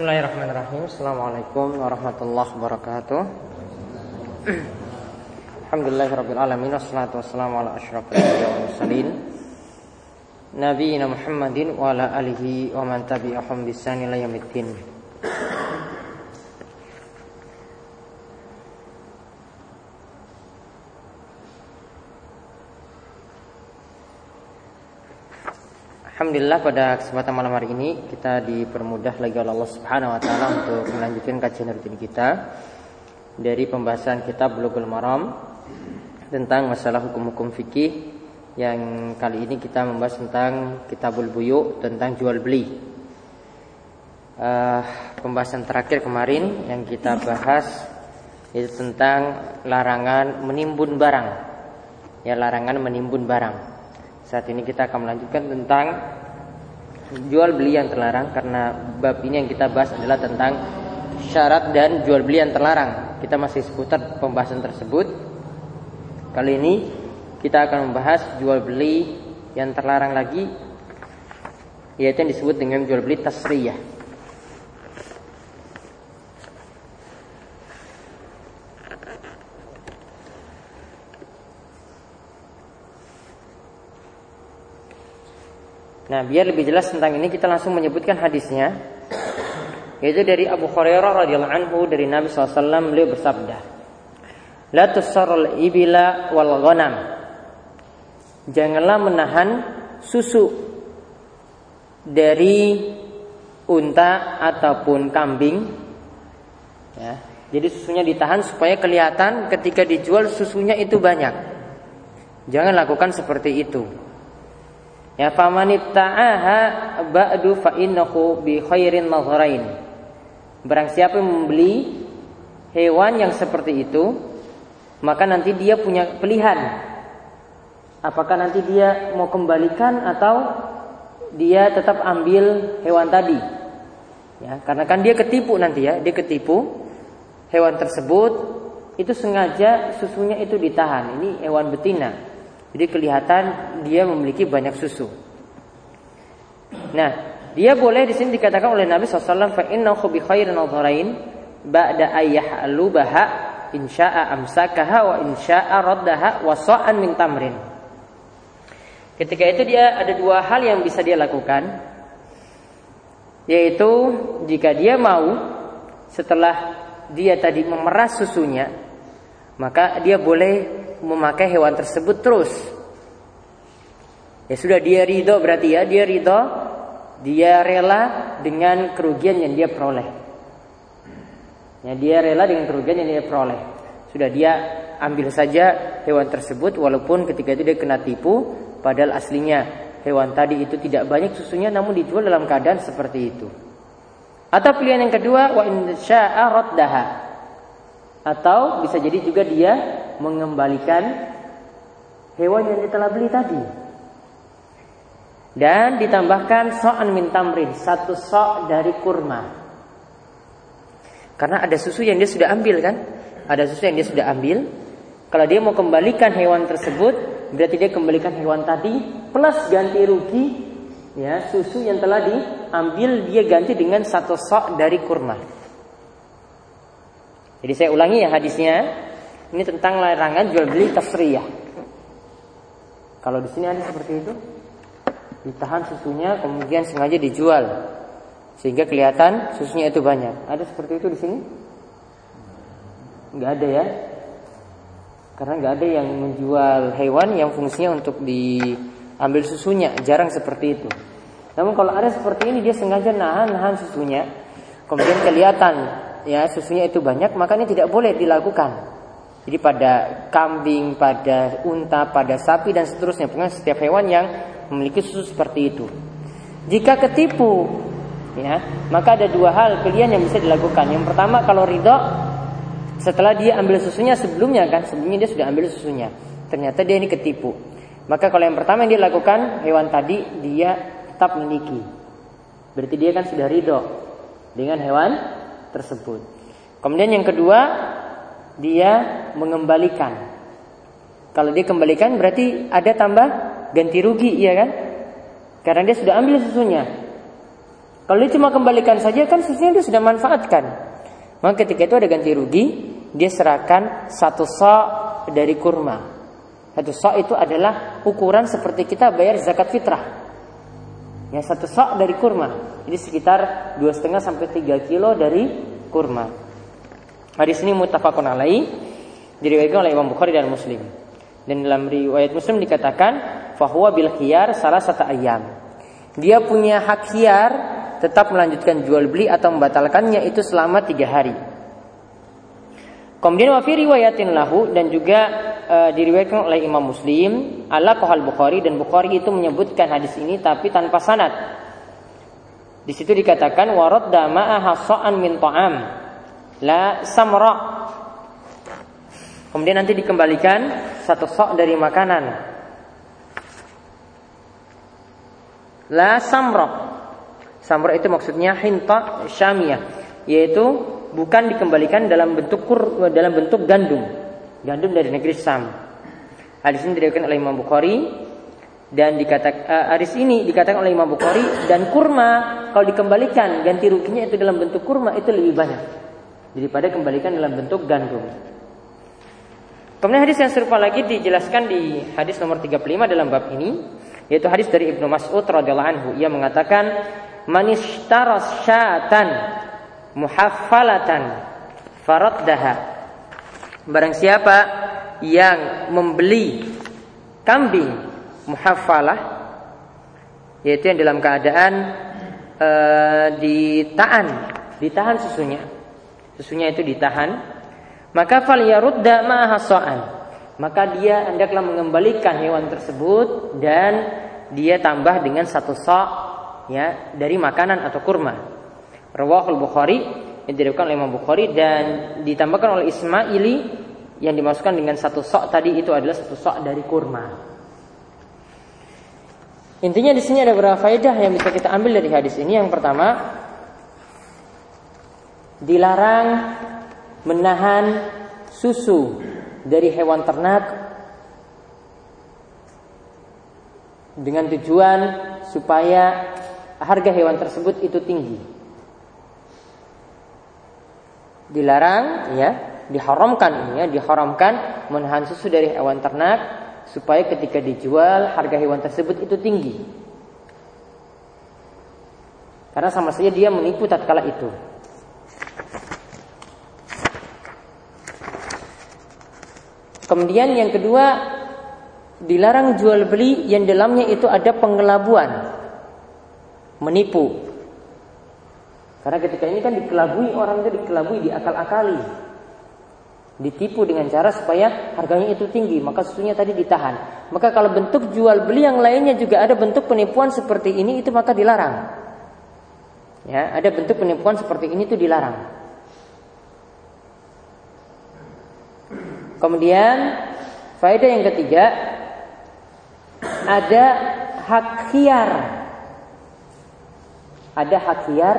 Bismillahirrahmanirrahim. Assalamualaikum warahmatullahi wabarakatuh. Alhamdulillahirrabbilalamin Wassalatu wassalamu ala mursalin. Nabiina Muhammadin wa ala alihi wa man tabi'ahum la yamiddin Alhamdulillah pada kesempatan malam hari ini kita dipermudah lagi oleh Allah Subhanahu wa taala untuk melanjutkan kajian rutin kita dari pembahasan kitab Bulughul Maram tentang masalah hukum-hukum fikih yang kali ini kita membahas tentang Kitabul Buyu tentang jual beli. Uh, pembahasan terakhir kemarin yang kita bahas itu tentang larangan menimbun barang. Ya, larangan menimbun barang. Saat ini kita akan melanjutkan tentang jual beli yang terlarang karena bab ini yang kita bahas adalah tentang syarat dan jual beli yang terlarang. Kita masih seputar pembahasan tersebut. Kali ini kita akan membahas jual beli yang terlarang lagi yaitu yang disebut dengan jual beli tasriyah. Nah, biar lebih jelas tentang ini kita langsung menyebutkan hadisnya. Yaitu dari Abu Hurairah radhiyallahu anhu dari Nabi SAW beliau bersabda, "La tusarrul ibila wal ghanam." Janganlah menahan susu dari unta ataupun kambing. Ya, jadi susunya ditahan supaya kelihatan ketika dijual susunya itu banyak. Jangan lakukan seperti itu. Ya famanitta'aha ba'du fa innahu bi khairin nazarain. Barang siapa yang membeli hewan yang seperti itu, maka nanti dia punya pilihan. Apakah nanti dia mau kembalikan atau dia tetap ambil hewan tadi? Ya, karena kan dia ketipu nanti ya, dia ketipu hewan tersebut itu sengaja susunya itu ditahan. Ini hewan betina. Jadi kelihatan dia memiliki banyak susu. Nah, dia boleh di sini dikatakan oleh Nabi SAW bi khairin nadharain ba'da ayyah alubaha insya'a amsakaha wa insya'a raddaha wa sa'an min tamrin. Ketika itu dia ada dua hal yang bisa dia lakukan yaitu jika dia mau setelah dia tadi memeras susunya maka dia boleh memakai hewan tersebut terus. Ya sudah dia ridho berarti ya dia ridho dia rela dengan kerugian yang dia peroleh. Ya, dia rela dengan kerugian yang dia peroleh. Sudah dia ambil saja hewan tersebut walaupun ketika itu dia kena tipu padahal aslinya hewan tadi itu tidak banyak susunya namun dijual dalam keadaan seperti itu. Atau pilihan yang kedua wa in syaa Atau bisa jadi juga dia mengembalikan hewan yang dia telah beli tadi. Dan ditambahkan so'an min tamrin, satu so' dari kurma. Karena ada susu yang dia sudah ambil kan? Ada susu yang dia sudah ambil. Kalau dia mau kembalikan hewan tersebut, berarti dia kembalikan hewan tadi plus ganti rugi ya susu yang telah diambil dia ganti dengan satu sok dari kurma. Jadi saya ulangi ya hadisnya. Ini tentang larangan jual beli tasriyah. Kalau di sini ada seperti itu, ditahan susunya kemudian sengaja dijual sehingga kelihatan susunya itu banyak. Ada seperti itu di sini? Enggak ada ya? Karena enggak ada yang menjual hewan yang fungsinya untuk diambil susunya, jarang seperti itu. Namun kalau ada seperti ini dia sengaja nahan-nahan susunya, kemudian kelihatan ya susunya itu banyak, maka ini tidak boleh dilakukan. Jadi pada kambing, pada unta, pada sapi dan seterusnya, pokoknya setiap hewan yang memiliki susu seperti itu. Jika ketipu, ya, maka ada dua hal pilihan yang bisa dilakukan. Yang pertama kalau ridho, setelah dia ambil susunya sebelumnya kan, sebelumnya dia sudah ambil susunya. Ternyata dia ini ketipu. Maka kalau yang pertama yang dia lakukan, hewan tadi dia tetap memiliki. Berarti dia kan sudah ridho dengan hewan tersebut. Kemudian yang kedua, dia mengembalikan. Kalau dia kembalikan berarti ada tambah ganti rugi, iya kan? Karena dia sudah ambil susunya. Kalau dia cuma kembalikan saja kan susunya dia sudah manfaatkan. Maka ketika itu ada ganti rugi, dia serahkan satu sok dari kurma. Satu sok itu adalah ukuran seperti kita bayar zakat fitrah. Ya satu sok dari kurma. Jadi sekitar dua setengah sampai tiga kilo dari kurma. Hadis ini mutafakun alaih diriwayatkan oleh Imam Bukhari dan Muslim. Dan dalam riwayat Muslim dikatakan fahuwa bil khiyar salah satu ayam. Dia punya hak khiyar tetap melanjutkan jual beli atau membatalkannya itu selama tiga hari. Kemudian wafi riwayatin lahu dan juga e, diriwayatkan oleh Imam Muslim, Allah kohal Bukhari dan Bukhari itu menyebutkan hadis ini tapi tanpa sanad. Di situ dikatakan warad dama'a hasaan min ta'am la samra. Kemudian nanti dikembalikan satu sok dari makanan. La samra. Samra itu maksudnya hinta syamiyah, yaitu bukan dikembalikan dalam bentuk kur, dalam bentuk gandum. Gandum dari negeri Sam. Hadis ini diriwayatkan oleh Imam Bukhari dan dikatakan uh, hadis ini dikatakan oleh Imam Bukhari dan kurma kalau dikembalikan ganti ruginya itu dalam bentuk kurma itu lebih banyak. Daripada kembalikan dalam bentuk gandum. Kemudian hadis yang serupa lagi dijelaskan di hadis nomor 35 dalam bab ini yaitu hadis dari Ibnu Mas'ud radhiyallahu anhu. Ia mengatakan manishtaras syatan muhaffalatan faraddaha. Barang siapa yang membeli kambing muhaffalah yaitu yang dalam keadaan e, ditahan ditahan susunya susunya itu ditahan maka fal yarudda ma'aha maka dia hendaklah mengembalikan hewan tersebut dan dia tambah dengan satu sok ya dari makanan atau kurma. Rawahul Bukhari yang diriwayatkan oleh Imam Bukhari dan ditambahkan oleh Ismaili yang dimasukkan dengan satu sok tadi itu adalah satu sok dari kurma. Intinya di sini ada beberapa faedah yang bisa kita ambil dari hadis ini. Yang pertama, dilarang menahan susu dari hewan ternak dengan tujuan supaya harga hewan tersebut itu tinggi. Dilarang ya, diharamkan ya, diharamkan menahan susu dari hewan ternak supaya ketika dijual harga hewan tersebut itu tinggi. Karena sama saja dia menipu tatkala itu. Kemudian yang kedua dilarang jual beli yang dalamnya itu ada pengelabuan menipu. Karena ketika ini kan dikelabui orang itu dikelabui, diakal-akali. Ditipu dengan cara supaya harganya itu tinggi, maka susunya tadi ditahan. Maka kalau bentuk jual beli yang lainnya juga ada bentuk penipuan seperti ini itu maka dilarang. Ya, ada bentuk penipuan seperti ini itu dilarang. Kemudian faedah yang ketiga ada hak khiar ada hak hiar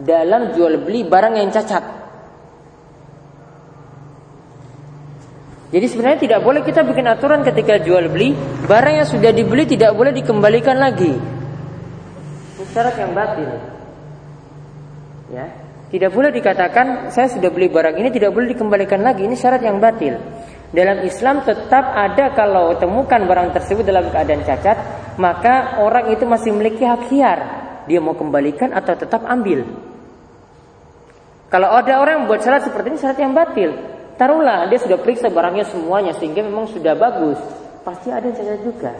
dalam jual beli barang yang cacat. Jadi sebenarnya tidak boleh kita bikin aturan ketika jual beli barang yang sudah dibeli tidak boleh dikembalikan lagi. Ini syarat yang batil. Ya, tidak boleh dikatakan saya sudah beli barang ini tidak boleh dikembalikan lagi. Ini syarat yang batil. Dalam Islam tetap ada kalau temukan barang tersebut dalam keadaan cacat, maka orang itu masih memiliki hak hiar dia mau kembalikan atau tetap ambil. Kalau ada orang yang buat syarat seperti ini syarat yang batil, taruhlah dia sudah periksa barangnya semuanya sehingga memang sudah bagus, pasti ada yang cacat juga.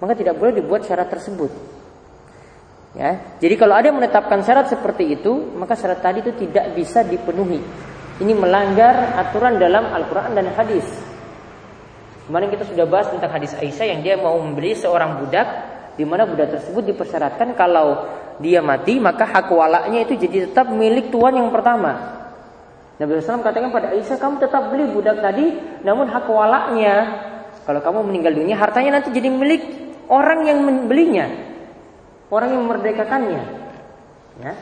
Maka tidak boleh dibuat syarat tersebut. Ya, jadi kalau ada yang menetapkan syarat seperti itu, maka syarat tadi itu tidak bisa dipenuhi. Ini melanggar aturan dalam Al-Quran dan hadis. Kemarin kita sudah bahas tentang hadis Aisyah yang dia mau membeli seorang budak di mana budak tersebut dipersyaratkan kalau dia mati maka hak walaknya itu jadi tetap milik tuan yang pertama. Nabi SAW katakan pada Aisyah kamu tetap beli budak tadi namun hak walaknya. Kalau kamu meninggal dunia hartanya nanti jadi milik orang yang membelinya. Orang yang memerdekakannya. Ya.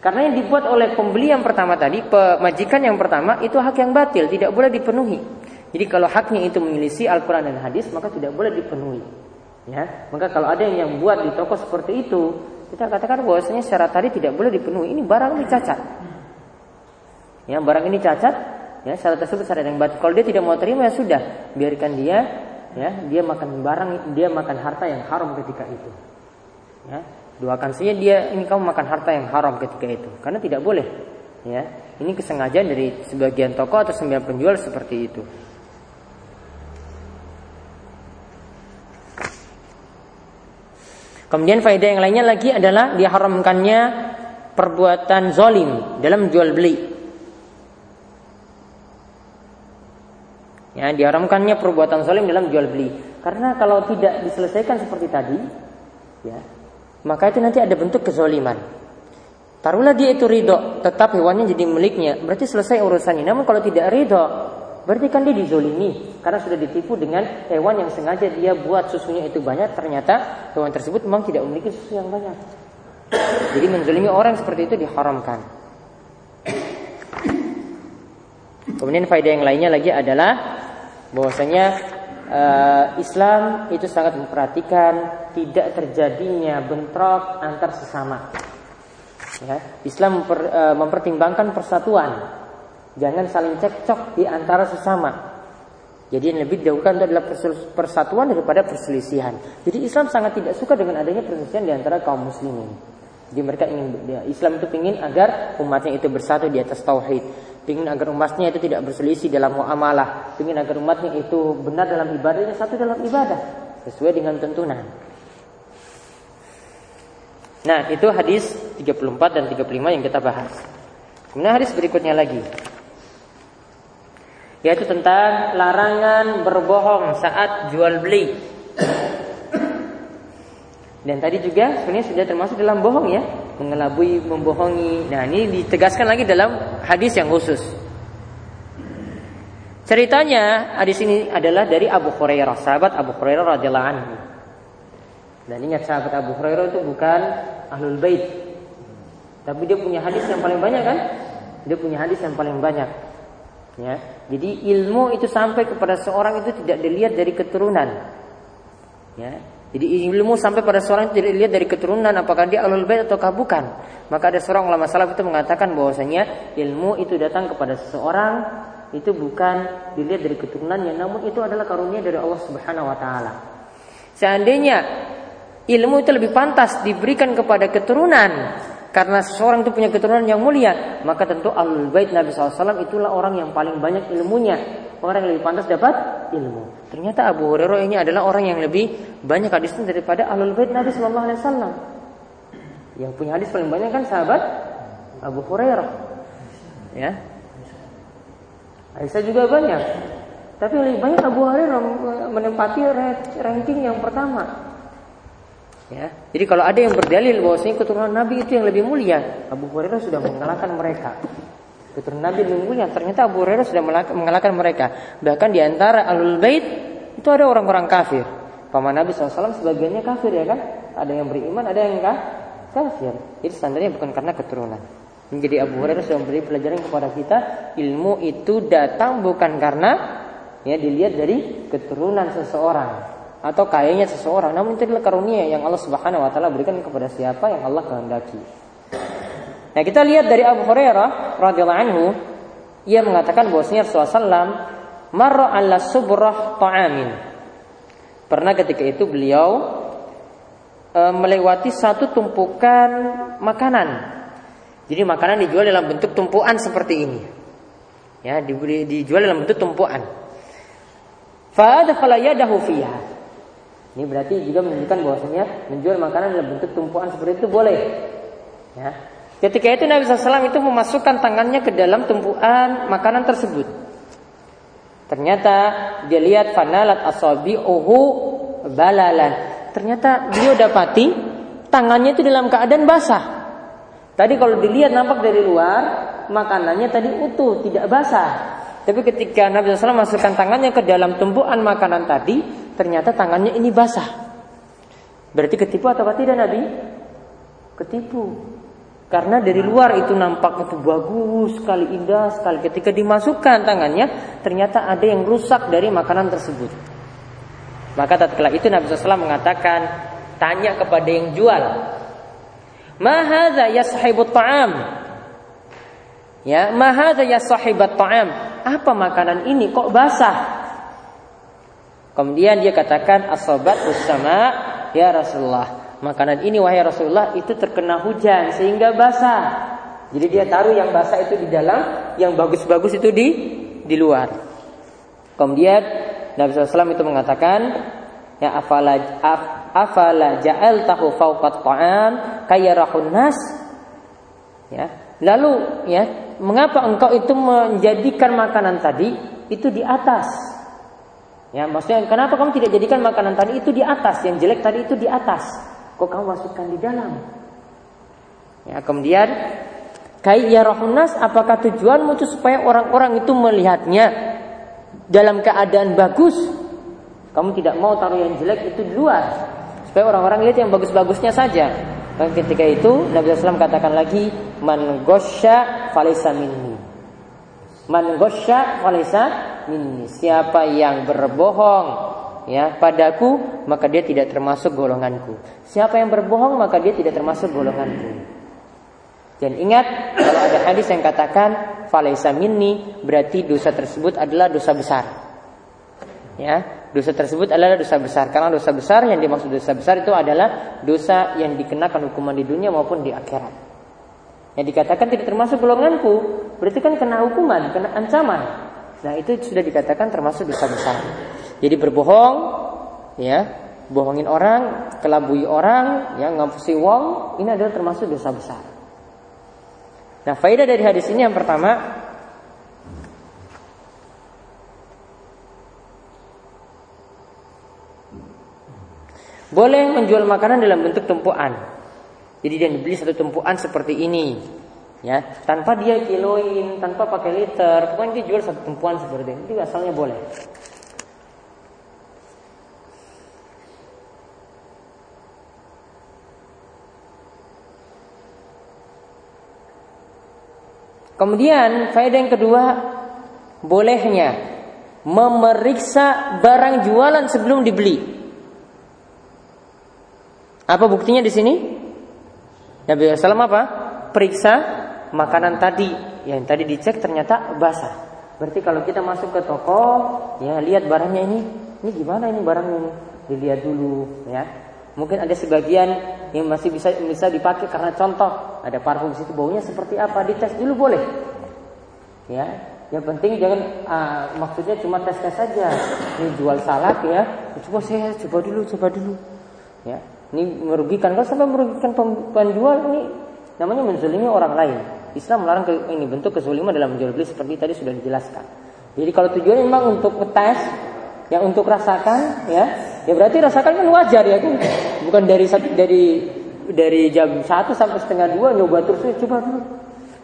Karena yang dibuat oleh pembeli yang pertama tadi pemajikan yang pertama itu hak yang batil tidak boleh dipenuhi. Jadi kalau haknya itu menyelisih Al-Quran dan hadis maka tidak boleh dipenuhi. Ya, maka kalau ada yang buat di toko seperti itu, kita katakan bahwasanya syarat tadi tidak boleh dipenuhi. Ini barang ini cacat. Ya, barang ini cacat, ya syarat tersebut syarat yang batal. Kalau dia tidak mau terima ya sudah, biarkan dia ya, dia makan barang, dia makan harta yang haram ketika itu. Ya, doakan saja dia ini kamu makan harta yang haram ketika itu, karena tidak boleh. Ya, ini kesengajaan dari sebagian toko atau sebagian penjual seperti itu. Kemudian faedah yang lainnya lagi adalah diharamkannya perbuatan zolim dalam jual beli. Ya, diharamkannya perbuatan zolim dalam jual beli. Karena kalau tidak diselesaikan seperti tadi, ya, maka itu nanti ada bentuk kezoliman. Taruhlah dia itu ridho, tetap hewannya jadi miliknya, berarti selesai urusannya. Namun kalau tidak ridho, Berarti kan dia dizolimi karena sudah ditipu dengan hewan yang sengaja dia buat susunya itu banyak ternyata hewan tersebut memang tidak memiliki susu yang banyak. Jadi menzolimi orang seperti itu diharamkan. Kemudian faedah yang lainnya lagi adalah bahwasanya uh, Islam itu sangat memperhatikan tidak terjadinya bentrok antar sesama. Ya, Islam memper, uh, mempertimbangkan persatuan Jangan saling cekcok di antara sesama. Jadi yang lebih didahulukan itu adalah persatuan daripada perselisihan. Jadi Islam sangat tidak suka dengan adanya perselisihan di antara kaum muslimin. Jadi mereka ingin ya, Islam itu ingin agar umatnya itu bersatu di atas tauhid. Ingin agar umatnya itu tidak berselisih dalam muamalah. Ingin agar umatnya itu benar dalam ibadahnya satu dalam ibadah sesuai dengan tuntunan. Nah, itu hadis 34 dan 35 yang kita bahas. Kemudian hadis berikutnya lagi yaitu tentang larangan berbohong saat jual beli. Dan tadi juga sebenarnya sudah termasuk dalam bohong ya, mengelabui, membohongi. Nah, ini ditegaskan lagi dalam hadis yang khusus. Ceritanya hadis ini adalah dari Abu Hurairah, sahabat Abu Hurairah radhiyallahu anhu. Dan ingat sahabat Abu Hurairah itu bukan ahlul bait. Tapi dia punya hadis yang paling banyak kan? Dia punya hadis yang paling banyak. Ya, jadi ilmu itu sampai kepada seorang itu tidak dilihat dari keturunan. Ya, jadi ilmu sampai pada seorang itu tidak dilihat dari keturunan apakah dia alul bait ataukah bukan. Maka ada seorang ulama salaf itu mengatakan bahwasanya ilmu itu datang kepada seseorang itu bukan dilihat dari keturunannya namun itu adalah karunia dari Allah Subhanahu wa taala. Seandainya ilmu itu lebih pantas diberikan kepada keturunan karena seseorang itu punya keturunan yang mulia, maka tentu alul bait Nabi SAW itulah orang yang paling banyak ilmunya, orang yang lebih pantas dapat ilmu. Ternyata Abu Hurairah ini adalah orang yang lebih banyak hadisnya daripada alul bait Nabi SAW. Yang punya hadis paling banyak kan sahabat Abu Hurairah. Ya. Aisyah juga banyak. Tapi lebih banyak Abu Hurairah menempati ranking yang pertama. Ya. Jadi kalau ada yang berdalil bahwasanya keturunan Nabi itu yang lebih mulia, Abu Hurairah sudah mengalahkan mereka. Keturunan Nabi lebih mulia, ternyata Abu Hurairah sudah mengalahkan mereka. Bahkan di antara alul bait itu ada orang-orang kafir. Paman Nabi SAW sebagiannya kafir ya kan? Ada yang beriman, ada yang enggak kafir. Jadi standarnya bukan karena keturunan. Menjadi Abu Hurairah sudah memberi pelajaran kepada kita, ilmu itu datang bukan karena ya dilihat dari keturunan seseorang, atau kayanya seseorang. Namun itu adalah karunia yang Allah Subhanahu wa taala berikan kepada siapa yang Allah kehendaki. Nah, kita lihat dari Abu Hurairah radhiyallahu anhu, ia mengatakan bahwasanya Rasulullah SAW marra ala subrah ta'amin. Pernah ketika itu beliau e, melewati satu tumpukan makanan. Jadi makanan dijual dalam bentuk tumpuan seperti ini. Ya, dijual dalam bentuk tumpuan. Fa'adkhala yadahu fiha. Ini berarti juga menunjukkan bahwasanya menjual makanan dalam bentuk tumpuan seperti itu boleh. Ya. Ketika itu Nabi SAW itu memasukkan tangannya ke dalam tumpuan makanan tersebut. Ternyata dia lihat fanalat asabi uhu balalan. Ternyata beliau dapati tangannya itu dalam keadaan basah. Tadi kalau dilihat nampak dari luar makanannya tadi utuh, tidak basah. Tapi ketika Nabi SAW masukkan tangannya ke dalam tumpuan makanan tadi, ternyata tangannya ini basah. Berarti ketipu atau tidak Nabi? Ketipu. Karena dari luar itu nampak itu bagus sekali, indah sekali. Ketika dimasukkan tangannya, ternyata ada yang rusak dari makanan tersebut. Maka tatkala itu Nabi SAW mengatakan, tanya kepada yang jual. Ma hadza ya sahibut ta'am? Ya, ma hadza ya sahibat ta'am? Apa makanan ini kok basah? Kemudian dia katakan asobat usama ya Rasulullah. Makanan ini wahai Rasulullah itu terkena hujan sehingga basah. Jadi dia taruh yang basah itu di dalam, yang bagus-bagus itu di di luar. Kemudian Nabi SAW itu mengatakan ya afala af, afala ja'al tahu fauqat ta'am kayarahun nas ya lalu ya mengapa engkau itu menjadikan makanan tadi itu di atas Ya, maksudnya kenapa kamu tidak jadikan makanan tadi itu di atas, yang jelek tadi itu di atas? Kok kamu masukkan di dalam? Ya, kemudian kai ya rohunas apakah tujuanmu itu supaya orang-orang itu melihatnya dalam keadaan bagus? Kamu tidak mau taruh yang jelek itu di luar supaya orang-orang lihat yang bagus-bagusnya saja. Dan ketika itu Nabi SAW katakan lagi man gosya falisa minni. Man gosya falisa minni. Siapa yang berbohong ya padaku, maka dia tidak termasuk golonganku. Siapa yang berbohong, maka dia tidak termasuk golonganku. Dan ingat kalau ada hadis yang katakan falaisa minni berarti dosa tersebut adalah dosa besar. Ya, dosa tersebut adalah dosa besar karena dosa besar yang dimaksud dosa besar itu adalah dosa yang dikenakan hukuman di dunia maupun di akhirat. Yang dikatakan tidak termasuk golonganku berarti kan kena hukuman, kena ancaman. Nah itu sudah dikatakan termasuk dosa besar. Jadi berbohong, ya, bohongin orang, kelabui orang, ya, ngapusi wong, ini adalah termasuk dosa besar. Nah, faedah dari hadis ini yang pertama, boleh menjual makanan dalam bentuk tumpuan. Jadi dia beli satu tumpuan seperti ini ya tanpa dia kiloin tanpa pakai liter pokoknya dia jual satu tumpuan seperti ini itu asalnya boleh Kemudian faedah yang kedua bolehnya memeriksa barang jualan sebelum dibeli. Apa buktinya di sini? Nabi Sallam apa? Periksa makanan tadi yang tadi dicek ternyata basah. Berarti kalau kita masuk ke toko, ya lihat barangnya ini, ini gimana ini barangnya ini? Dilihat dulu, ya. Mungkin ada sebagian yang masih bisa bisa dipakai karena contoh ada parfum situ baunya seperti apa dites dulu boleh. Ya, yang penting jangan uh, maksudnya cuma tes tes saja. Ini jual salad ya, coba saya coba dulu, coba dulu. Ya, ini merugikan kalau sampai merugikan penjual ini namanya menzalimi orang lain. Islam melarang ke, ini bentuk kezuliman dalam menjual beli seperti tadi sudah dijelaskan. Jadi kalau tujuannya memang untuk ngetes, yang untuk rasakan, ya, ya berarti rasakan kan wajar ya, kan? bukan dari dari dari jam satu sampai setengah dua nyoba terus, ya, coba dulu,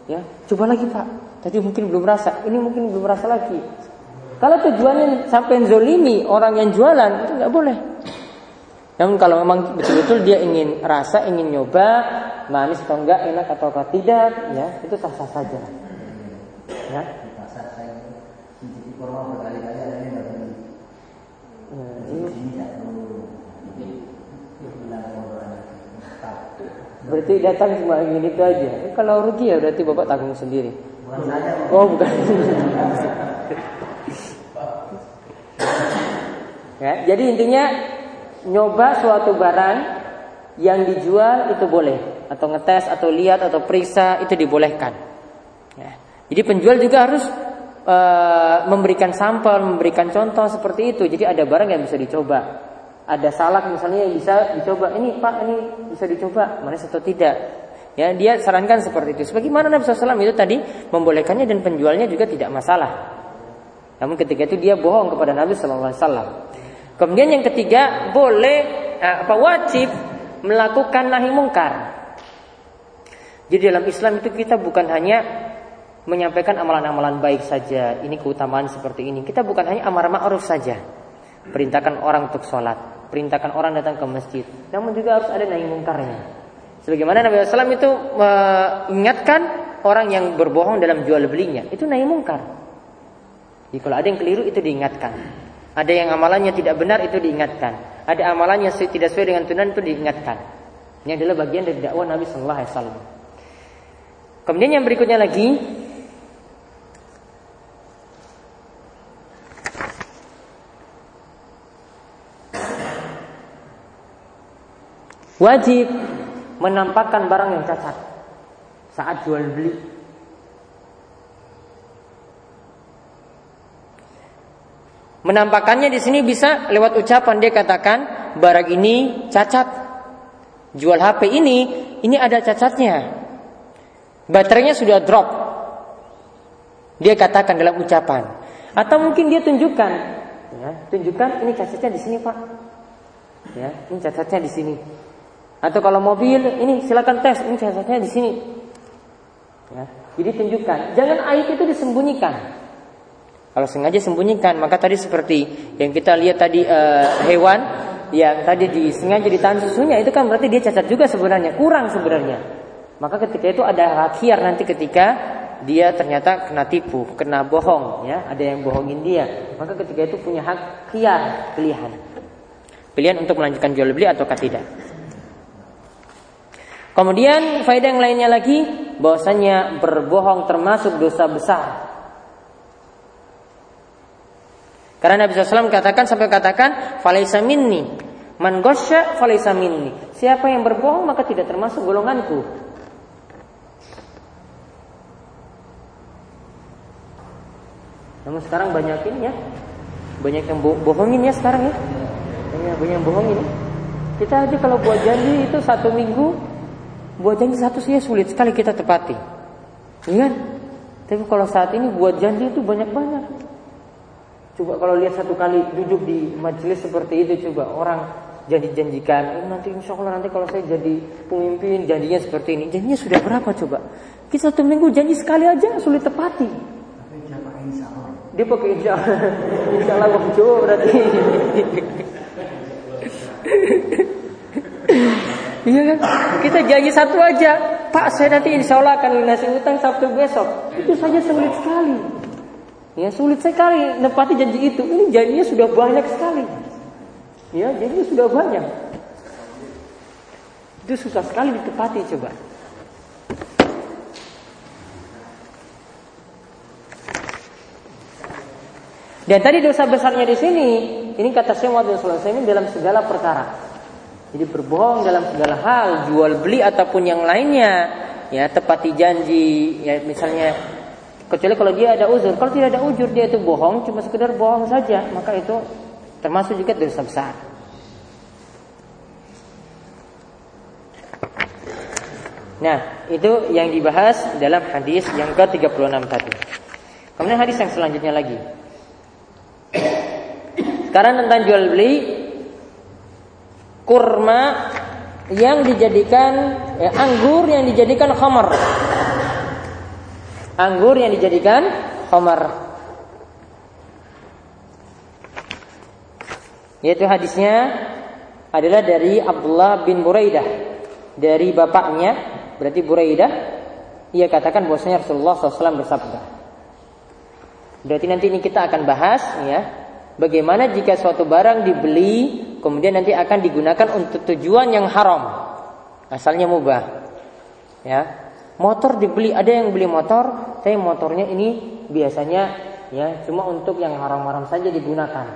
ya, coba lagi pak. Tadi mungkin belum rasa, ini mungkin belum rasa lagi. Kalau tujuannya sampai zolimi orang yang jualan itu nggak boleh. Namun kalau memang betul-betul dia ingin rasa, ingin nyoba, manis atau enggak, enak atau tidak, ya itu sah-sah saja. Ya. Berarti datang cuma ingin itu aja. Kalau rugi ya berarti bapak tanggung sendiri. Oh bukan. ya, jadi intinya nyoba suatu barang yang dijual itu boleh atau ngetes atau lihat atau periksa itu dibolehkan. Ya. Jadi penjual juga harus e, memberikan sampel, memberikan contoh seperti itu. Jadi ada barang yang bisa dicoba. Ada salak misalnya yang bisa dicoba. Ini Pak, ini bisa dicoba, mana atau tidak. Ya, dia sarankan seperti itu. Sebagaimana Nabi SAW itu tadi membolehkannya dan penjualnya juga tidak masalah. Namun ketika itu dia bohong kepada Nabi SAW. Kemudian yang ketiga, boleh eh, apa wajib melakukan nahi mungkar. Jadi dalam Islam itu kita bukan hanya menyampaikan amalan-amalan baik saja, ini keutamaan seperti ini. Kita bukan hanya amar ma'ruf saja. Perintahkan orang untuk sholat, perintahkan orang datang ke masjid. Namun juga harus ada nahi mungkarnya. Sebagaimana Nabi SAW itu mengingatkan orang yang berbohong dalam jual belinya, itu nahi mungkar. Jadi kalau ada yang keliru itu diingatkan. Ada yang amalannya tidak benar itu diingatkan. Ada amalannya tidak sesuai dengan tunan itu diingatkan. Ini adalah bagian dari dakwah Nabi Wasallam. Kemudian yang berikutnya lagi wajib menampakkan barang yang cacat saat jual beli. Menampakkannya di sini bisa lewat ucapan dia katakan barang ini cacat. Jual HP ini ini ada cacatnya. Baterainya sudah drop. Dia katakan dalam ucapan. Atau mungkin dia tunjukkan, ya, tunjukkan ini cacatnya di sini pak. Ya, ini cacatnya di sini. Atau kalau mobil, ini silakan tes, ini cacatnya di sini. Ya, jadi tunjukkan, jangan aib itu disembunyikan. Kalau sengaja sembunyikan, maka tadi seperti yang kita lihat tadi uh, hewan yang tadi di sengaja ditahan susunya itu kan berarti dia cacat juga sebenarnya, kurang sebenarnya. Maka ketika itu ada rakiar nanti ketika dia ternyata kena tipu, kena bohong, ya ada yang bohongin dia. Maka ketika itu punya hak kiar, pilihan. Pilihan untuk melanjutkan jual beli ataukah tidak. Kemudian faedah yang lainnya lagi bahwasanya berbohong termasuk dosa besar. Karena Nabi SAW katakan sampai katakan falaisa minni man falaisa minni. Siapa yang berbohong maka tidak termasuk golonganku. Namun sekarang banyakin ya, banyak yang bohongin ya sekarang ya, banyak, banyak yang bohongin. Kita aja kalau buat janji itu satu minggu Buat janji satu saja sulit sekali kita tepati. Iya kan? Tapi kalau saat ini buat janji itu banyak-banyak. Coba kalau lihat satu kali duduk di majelis seperti itu coba orang janji-janjikan eh, nanti insya Allah nanti kalau saya jadi pemimpin janjinya seperti ini janjinya sudah berapa coba kita satu minggu janji sekali aja sulit tepati dia pakai insya Allah insya Allah berarti Iya kan? Kita janji satu aja. Pak, saya nanti insya Allah akan lunasi utang Sabtu besok. Itu saja sulit sekali. Ya sulit sekali nepati janji itu. Ini janjinya sudah banyak sekali. Ya, janjinya sudah banyak. Itu susah sekali ditepati coba. Dan tadi dosa besarnya di sini, ini kata Syekh Muhammad ini dalam segala perkara. Jadi berbohong dalam segala hal, jual beli ataupun yang lainnya, ya tepati janji, ya misalnya kecuali kalau dia ada uzur. Kalau tidak ada uzur dia itu bohong, cuma sekedar bohong saja, maka itu termasuk juga dosa besar. Nah, itu yang dibahas dalam hadis yang ke-36 tadi. Kemudian hadis yang selanjutnya lagi. Sekarang tentang jual beli kurma yang dijadikan ya, anggur yang dijadikan khamar. Anggur yang dijadikan khamar. Yaitu hadisnya adalah dari Abdullah bin Buraidah dari bapaknya berarti Buraidah ia katakan bahwasanya Rasulullah SAW bersabda. Berarti nanti ini kita akan bahas ya Bagaimana jika suatu barang dibeli kemudian nanti akan digunakan untuk tujuan yang haram? Asalnya mubah. Ya. Motor dibeli, ada yang beli motor, tapi motornya ini biasanya ya cuma untuk yang haram-haram saja digunakan.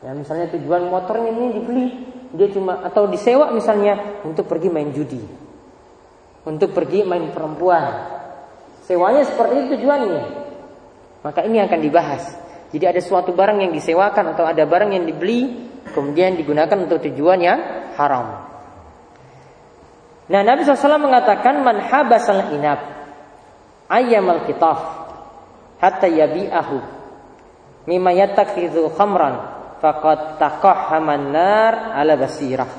Ya, misalnya tujuan motornya ini dibeli, dia cuma atau disewa misalnya untuk pergi main judi. Untuk pergi main perempuan. Sewanya seperti itu tujuannya. Maka ini akan dibahas. Jadi ada suatu barang yang disewakan atau ada barang yang dibeli kemudian digunakan untuk tujuan yang haram. Nah Nabi SAW mengatakan man habasal inab ayam al kitaf hatta yabi'ahu mimma yattakhidhu khamran faqad taqahhaman nar ala basirah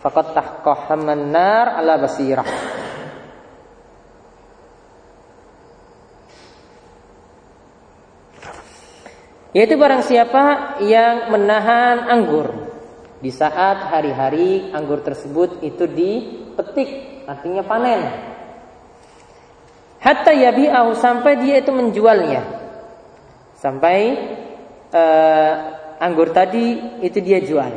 faqad taqahhaman nar ala basirah Yaitu barang siapa yang menahan anggur di saat hari-hari anggur tersebut itu dipetik, artinya panen. Hatta yabi'ahu sampai dia itu menjualnya. Sampai uh, anggur tadi itu dia jual.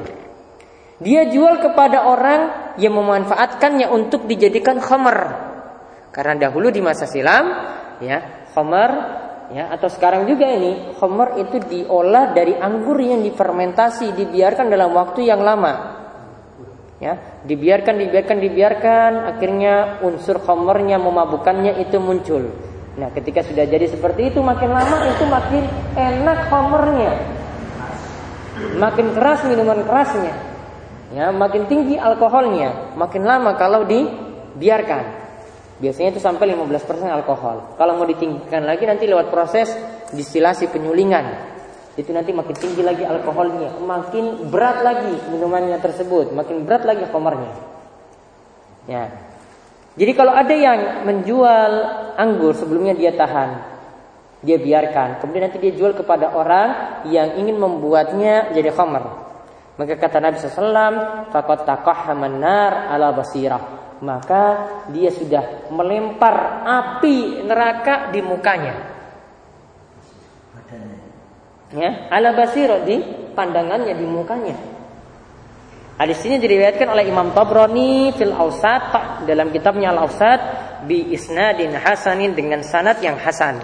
Dia jual kepada orang yang memanfaatkannya untuk dijadikan khamar. Karena dahulu di masa silam ya, khamar ya atau sekarang juga ini khamar itu diolah dari anggur yang difermentasi, dibiarkan dalam waktu yang lama. Ya, dibiarkan dibiarkan dibiarkan akhirnya unsur khamarnya memabukannya itu muncul. Nah, ketika sudah jadi seperti itu makin lama itu makin enak khamarnya. Makin keras minuman kerasnya. Ya, makin tinggi alkoholnya, makin lama kalau dibiarkan. Biasanya itu sampai 15% alkohol. Kalau mau ditinggikan lagi nanti lewat proses distilasi penyulingan. Itu nanti makin tinggi lagi alkoholnya, makin berat lagi minumannya tersebut, makin berat lagi komarnya. Ya. Jadi kalau ada yang menjual anggur sebelumnya dia tahan, dia biarkan, kemudian nanti dia jual kepada orang yang ingin membuatnya jadi khamar. Maka kata Nabi SAW, Fakot taqahhaman nar ala basirah maka dia sudah melempar api neraka di mukanya. Ya, ala basiro di pandangannya di mukanya. Hadis ini diriwayatkan oleh Imam Tabrani fil Ausat dalam kitabnya Al Ausat bi isnadin hasanin dengan sanad yang hasan.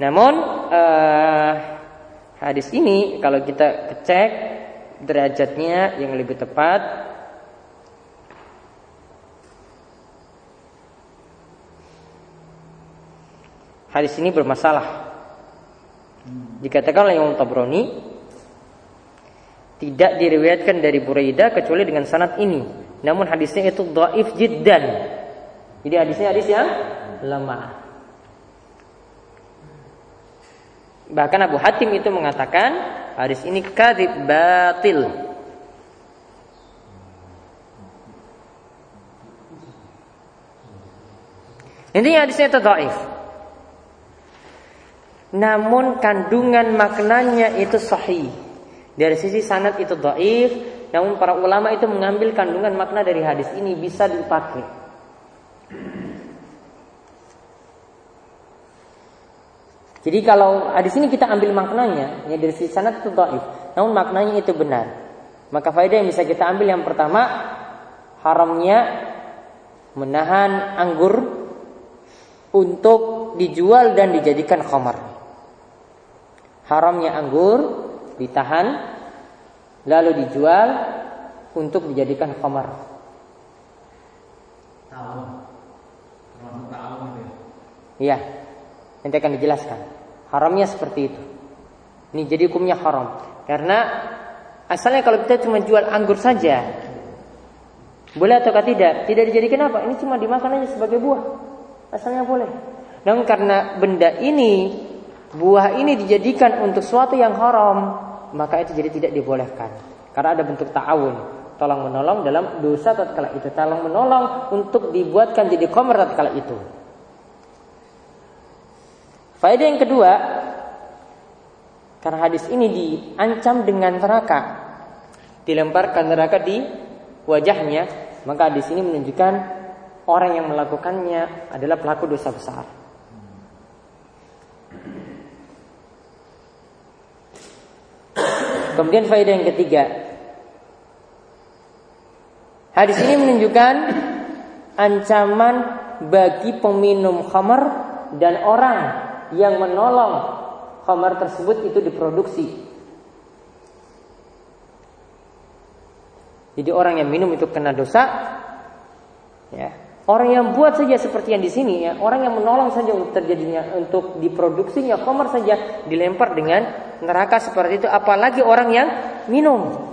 Namun uh, Hadis ini kalau kita cek derajatnya yang lebih tepat Hadis ini bermasalah. Dikatakan oleh Imam Tabrani tidak diriwayatkan dari Buraidah kecuali dengan sanad ini. Namun hadisnya itu dhaif jiddan. Jadi hadisnya hadis yang lemah. Bahkan Abu Hatim itu mengatakan hadis ini kadib batil. Intinya hadisnya itu dhaif. Namun kandungan maknanya itu sahih. Dari sisi sanad itu dhaif, namun para ulama itu mengambil kandungan makna dari hadis ini bisa dipakai. Jadi kalau di sini kita ambil maknanya, ya dari sisi sanad itu dhaif, namun maknanya itu benar. Maka faedah yang bisa kita ambil yang pertama haramnya menahan anggur untuk dijual dan dijadikan khamar. Haramnya anggur ditahan lalu dijual untuk dijadikan khamar. Tahu. Iya. Nanti akan dijelaskan. Haramnya seperti itu. Ini jadi hukumnya haram. Karena asalnya kalau kita cuma jual anggur saja, boleh atau tidak? Tidak dijadikan apa? Ini cuma dimakan aja sebagai buah. Asalnya boleh. Namun karena benda ini, buah ini dijadikan untuk suatu yang haram, maka itu jadi tidak dibolehkan. Karena ada bentuk ta'awun tolong menolong dalam dosa tatkala itu tolong menolong untuk dibuatkan jadi komer tatkala itu Faedah yang kedua, karena hadis ini diancam dengan neraka, dilemparkan neraka di wajahnya, maka hadis ini menunjukkan orang yang melakukannya adalah pelaku dosa besar. Kemudian faedah yang ketiga, hadis ini menunjukkan ancaman bagi peminum khamar dan orang yang menolong khamar tersebut itu diproduksi. Jadi orang yang minum itu kena dosa, ya. Orang yang buat saja seperti yang di sini ya, orang yang menolong saja untuk terjadinya untuk diproduksinya khamar saja dilempar dengan neraka seperti itu, apalagi orang yang minum.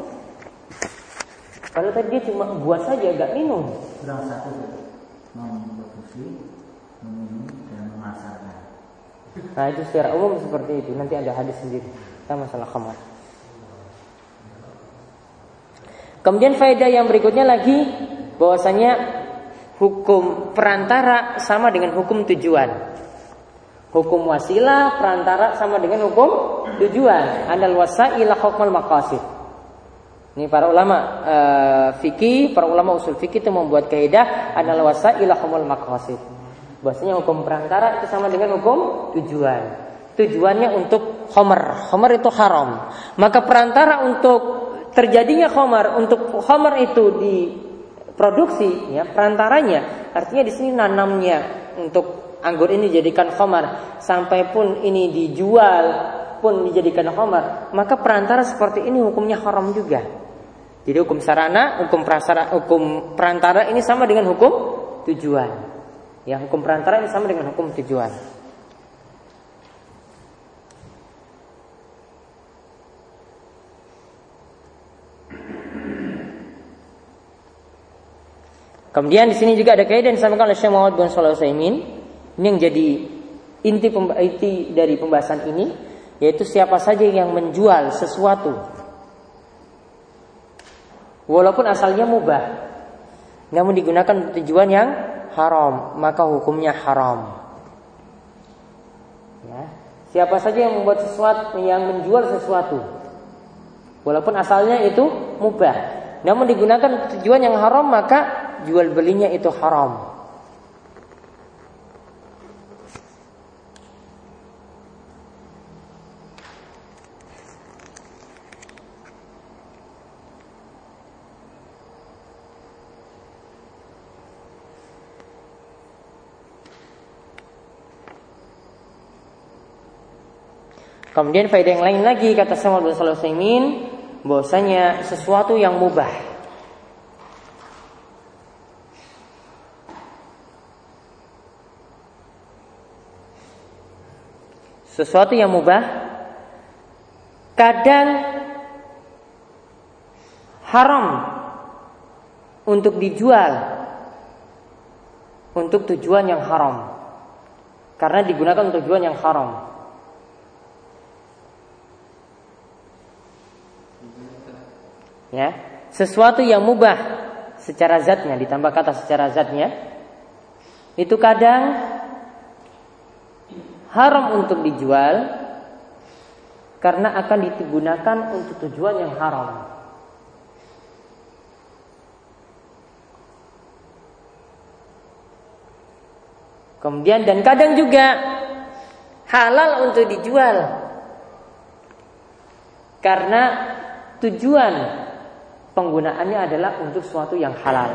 Kalau tadi dia cuma buat saja, gak minum. Kurang satu, Nah itu secara umum seperti itu. Nanti ada hadis sendiri. Kita masalah khamar. Kemudian faedah yang berikutnya lagi bahwasanya hukum perantara sama dengan hukum tujuan. Hukum wasilah perantara sama dengan hukum tujuan. Andal wasaila hukmal maqasid. Ini para ulama uh, fikih, para ulama usul fikih itu membuat kaidah andal wasaila hukmal maqasid. Bahwasanya hukum perantara itu sama dengan hukum tujuan. Tujuannya untuk homer. Homer itu haram. Maka perantara untuk terjadinya homer, untuk homer itu diproduksi, ya perantaranya, artinya di sini nanamnya untuk anggur ini dijadikan homer, sampai pun ini dijual pun dijadikan homer, maka perantara seperti ini hukumnya haram juga. Jadi hukum sarana, hukum prasara, hukum perantara ini sama dengan hukum tujuan. Ya, hukum perantara ini sama dengan hukum tujuan. Kemudian di sini juga ada kaidah yang disampaikan oleh Syekh Muhammad bin Shalih Utsaimin ini yang jadi inti, inti dari pembahasan ini yaitu siapa saja yang menjual sesuatu Walaupun asalnya mubah Namun digunakan untuk tujuan yang haram Maka hukumnya haram ya. Siapa saja yang membuat sesuatu Yang menjual sesuatu Walaupun asalnya itu mubah Namun digunakan tujuan yang haram Maka jual belinya itu haram Kemudian faedah yang lain lagi kata Samal bin Salih bahwasanya sesuatu yang mubah. Sesuatu yang mubah kadang haram untuk dijual untuk tujuan yang haram. Karena digunakan untuk tujuan yang haram ya sesuatu yang mubah secara zatnya ditambah kata secara zatnya itu kadang haram untuk dijual karena akan digunakan untuk tujuan yang haram. Kemudian dan kadang juga halal untuk dijual karena tujuan penggunaannya adalah untuk sesuatu yang halal.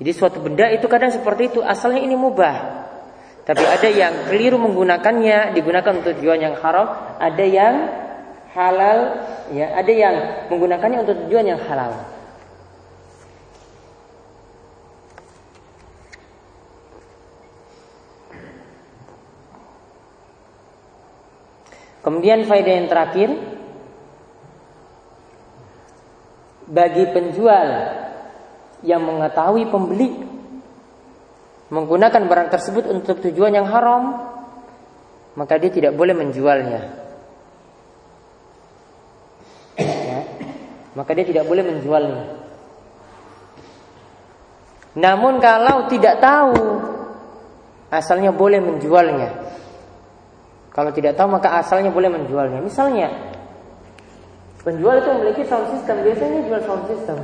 Jadi suatu benda itu kadang seperti itu, asalnya ini mubah. Tapi ada yang keliru menggunakannya, digunakan untuk tujuan yang haram, ada yang halal, ya, ada yang menggunakannya untuk tujuan yang halal. Kemudian faedah yang terakhir bagi penjual yang mengetahui pembeli menggunakan barang tersebut untuk tujuan yang haram, maka dia tidak boleh menjualnya. Ya, maka dia tidak boleh menjualnya. Namun kalau tidak tahu asalnya boleh menjualnya. Kalau tidak tahu maka asalnya boleh menjualnya. Misalnya Penjual itu memiliki sound system. Biasanya jual sound system.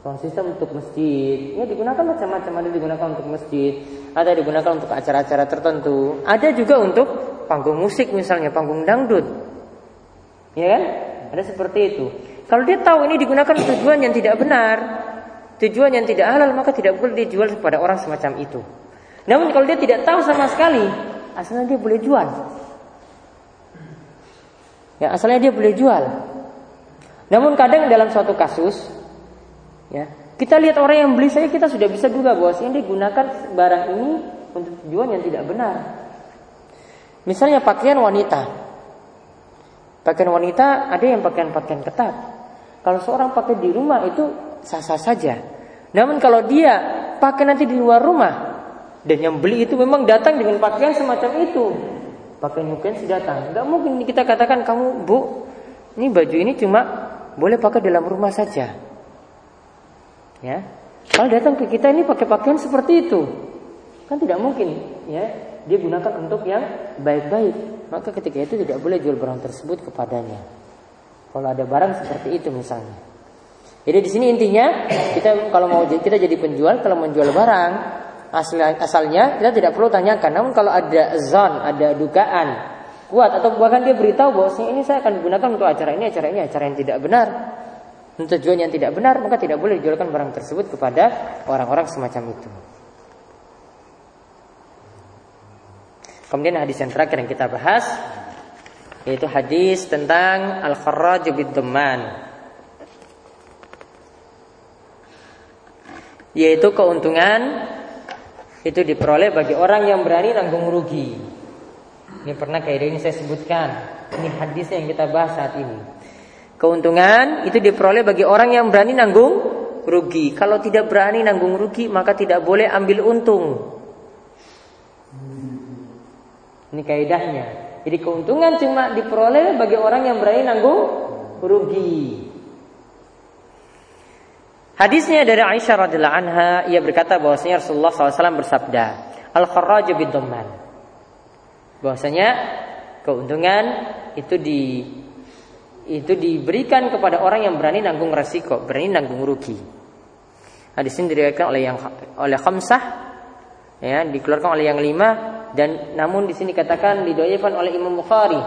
Sound system untuk masjid. Ya digunakan macam-macam. Ada digunakan untuk masjid. Ada digunakan untuk acara-acara tertentu. Ada juga untuk panggung musik misalnya. Panggung dangdut. Ya kan? Ada seperti itu. Kalau dia tahu ini digunakan tujuan yang tidak benar. Tujuan yang tidak halal. Maka tidak boleh dijual kepada orang semacam itu. Namun kalau dia tidak tahu sama sekali. Asalnya dia boleh jual. Ya, asalnya dia boleh jual. Namun kadang dalam suatu kasus, ya kita lihat orang yang beli saya kita sudah bisa juga bahwa dia digunakan barang ini untuk tujuan yang tidak benar. Misalnya pakaian wanita, pakaian wanita ada yang pakaian-pakaian ketat. Kalau seorang pakai di rumah itu sah-sah saja. Namun kalau dia pakai nanti di luar rumah dan yang beli itu memang datang dengan pakaian semacam itu, pakaian pakaian si datang. Gak mungkin kita katakan kamu bu, ini baju ini cuma boleh pakai dalam rumah saja. Ya. Kalau datang ke kita ini pakai pakaian seperti itu, kan tidak mungkin, ya. Dia gunakan untuk yang baik-baik. Maka ketika itu tidak boleh jual barang tersebut kepadanya. Kalau ada barang seperti itu misalnya. Jadi di sini intinya kita kalau mau kita jadi penjual kalau menjual barang asalnya kita tidak perlu tanyakan. Namun kalau ada zon, ada dugaan kuat atau bahkan dia beritahu bahwa ini saya akan digunakan untuk acara ini, acara ini, acara yang tidak benar, untuk tujuan yang tidak benar, maka tidak boleh dijualkan barang tersebut kepada orang-orang semacam itu. Kemudian hadis yang terakhir yang kita bahas yaitu hadis tentang al-kharraj bid yaitu keuntungan itu diperoleh bagi orang yang berani nanggung rugi. Ini pernah kaidah ini saya sebutkan. Ini hadis yang kita bahas saat ini. Keuntungan itu diperoleh bagi orang yang berani nanggung rugi. Kalau tidak berani nanggung rugi, maka tidak boleh ambil untung. Ini kaidahnya. Jadi keuntungan cuma diperoleh bagi orang yang berani nanggung rugi. Hadisnya dari Aisyah radhiyallahu anha, ia berkata bahwasanya Rasulullah SAW bersabda, al kharraj bid Bahwasanya keuntungan itu di itu diberikan kepada orang yang berani nanggung resiko, berani nanggung rugi. Hadis ini diriwayatkan oleh yang oleh khamsah ya, dikeluarkan oleh yang lima dan namun di sini katakan didoakan oleh Imam Bukhari.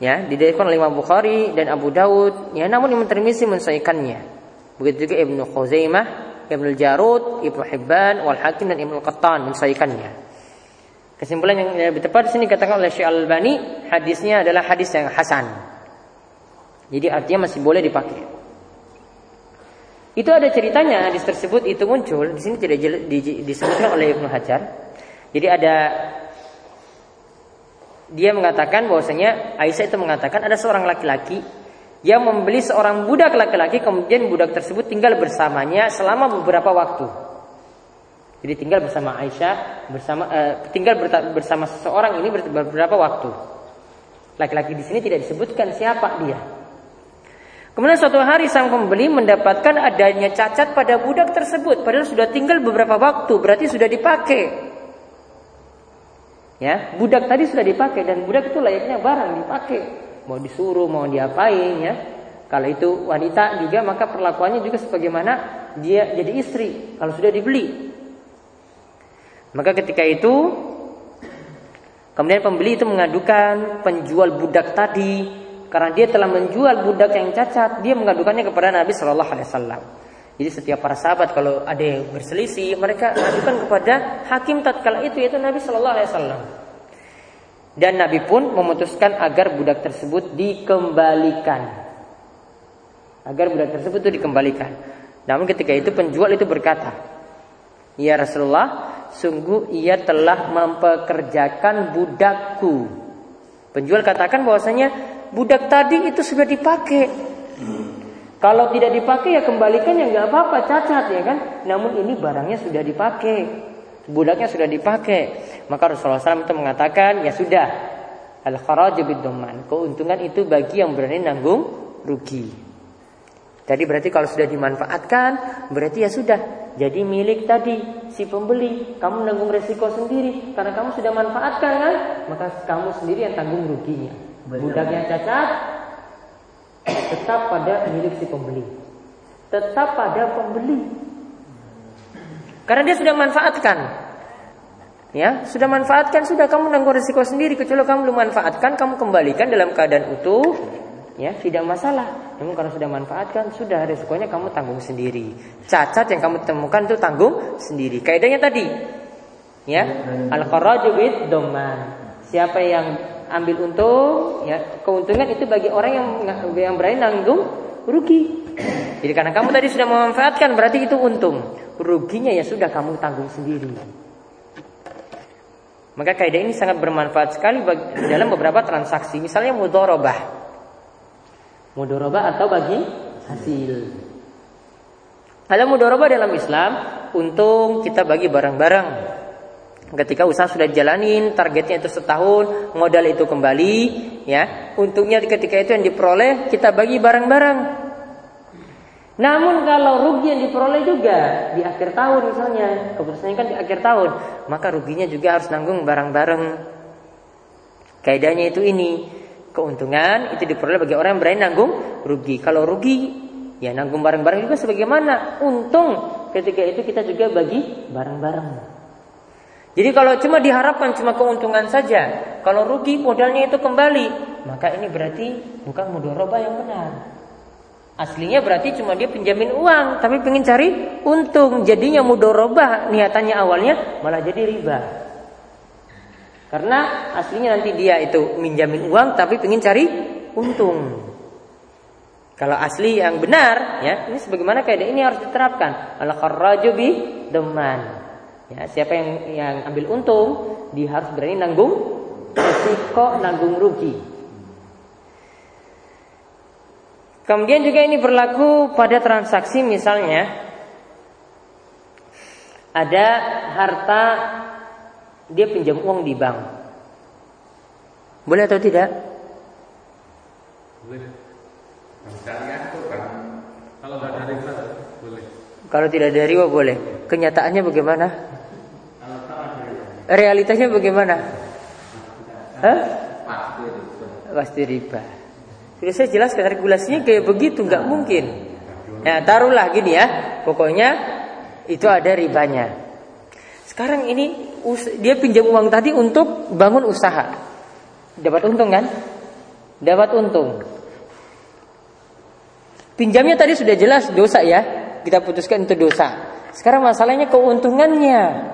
Ya didirikan oleh Imam Bukhari dan Abu Daud ya namun Imam Tirmizi mensahihkannya begitu juga Ibnu Khuzaimah Ibnu Jarud Ibnu Hibban wal Hakim dan Ibnu Qattan mensahihkannya kesimpulan yang lebih tepat di sini katakan oleh Syekh Al-Albani hadisnya adalah hadis yang hasan. Jadi artinya masih boleh dipakai. Itu ada ceritanya hadis tersebut itu muncul di sini tidak disebutkan oleh Ibnu Hajar. Jadi ada dia mengatakan bahwasanya Aisyah itu mengatakan ada seorang laki-laki yang membeli seorang budak laki-laki kemudian budak tersebut tinggal bersamanya selama beberapa waktu. Jadi tinggal bersama Aisyah bersama uh, tinggal bersama seseorang ini beberapa waktu. Laki-laki di sini tidak disebutkan siapa dia. Kemudian suatu hari sang pembeli mendapatkan adanya cacat pada budak tersebut padahal sudah tinggal beberapa waktu berarti sudah dipakai. Ya, budak tadi sudah dipakai dan budak itu layaknya barang dipakai. Mau disuruh, mau diapain ya. Kalau itu wanita juga maka perlakuannya juga sebagaimana dia jadi istri kalau sudah dibeli. Maka ketika itu kemudian pembeli itu mengadukan penjual budak tadi karena dia telah menjual budak yang cacat, dia mengadukannya kepada Nabi Shallallahu alaihi wasallam. Jadi setiap para sahabat kalau ada yang berselisih, mereka ajukan kepada hakim tatkala itu yaitu Nabi Shallallahu Alaihi Wasallam. Dan Nabi pun memutuskan agar budak tersebut dikembalikan. Agar budak tersebut itu dikembalikan. Namun ketika itu penjual itu berkata, Ya Rasulullah, sungguh ia telah mempekerjakan budakku. Penjual katakan bahwasanya budak tadi itu sudah dipakai. Kalau tidak dipakai ya kembalikan ya nggak apa-apa cacat ya kan. Namun ini barangnya sudah dipakai, budaknya sudah dipakai. Maka Rasulullah SAW itu mengatakan ya sudah al kharaju doman. Keuntungan itu bagi yang berani nanggung rugi. Jadi berarti kalau sudah dimanfaatkan berarti ya sudah jadi milik tadi si pembeli. Kamu nanggung resiko sendiri karena kamu sudah manfaatkan kan, maka kamu sendiri yang tanggung ruginya. Budak yang cacat tetap pada milik si pembeli. Tetap pada pembeli. Karena dia sudah manfaatkan. Ya, sudah manfaatkan, sudah kamu nanggung risiko sendiri kecuali kamu belum manfaatkan, kamu kembalikan dalam keadaan utuh, ya, tidak masalah. Namun kalau sudah manfaatkan, sudah risikonya kamu tanggung sendiri. Cacat yang kamu temukan itu tanggung sendiri. Kaidahnya tadi, ya, al-kharaju bid doman. Siapa yang ambil untung, ya keuntungan itu bagi orang yang yang berani nanggung rugi. Jadi karena kamu tadi sudah memanfaatkan berarti itu untung. Ruginya ya sudah kamu tanggung sendiri. Maka kaidah ini sangat bermanfaat sekali bagi, dalam beberapa transaksi. Misalnya mudorobah. Mudorobah atau bagi hasil. Kalau mudorobah dalam Islam, untung kita bagi barang-barang. Ketika usaha sudah jalanin, targetnya itu setahun, modal itu kembali, ya. Untungnya ketika itu yang diperoleh kita bagi barang-barang. Namun kalau rugi yang diperoleh juga di akhir tahun misalnya, keputusannya kan di akhir tahun, maka ruginya juga harus nanggung barang-barang. Kaidahnya itu ini, keuntungan itu diperoleh bagi orang yang berani nanggung rugi. Kalau rugi, ya nanggung barang-barang juga sebagaimana untung ketika itu kita juga bagi bareng-bareng. Jadi kalau cuma diharapkan cuma keuntungan saja, kalau rugi modalnya itu kembali, maka ini berarti bukan mudoroba yang benar. Aslinya berarti cuma dia pinjamin uang, tapi pengen cari untung. Jadinya mudoroba niatannya awalnya malah jadi riba. Karena aslinya nanti dia itu minjamin uang, tapi pengen cari untung. Kalau asli yang benar, ya ini sebagaimana kaidah ini harus diterapkan. Al kharraju bi deman. Ya, siapa yang yang ambil untung, dia harus berani nanggung risiko, nanggung rugi. Kemudian juga ini berlaku pada transaksi misalnya ada harta dia pinjam uang di bank. Boleh atau tidak? Boleh. Kalau tidak dari boleh. Kalau tidak dari riba boleh. Kenyataannya bagaimana? Realitanya bagaimana? Hah? Pasti riba. Sudah saya jelaskan regulasinya kayak begitu, nggak mungkin. Nah, taruhlah gini ya. Pokoknya itu ada ribanya. Sekarang ini dia pinjam uang tadi untuk bangun usaha. Dapat untung kan? Dapat untung. Pinjamnya tadi sudah jelas dosa ya. Kita putuskan itu dosa. Sekarang masalahnya keuntungannya.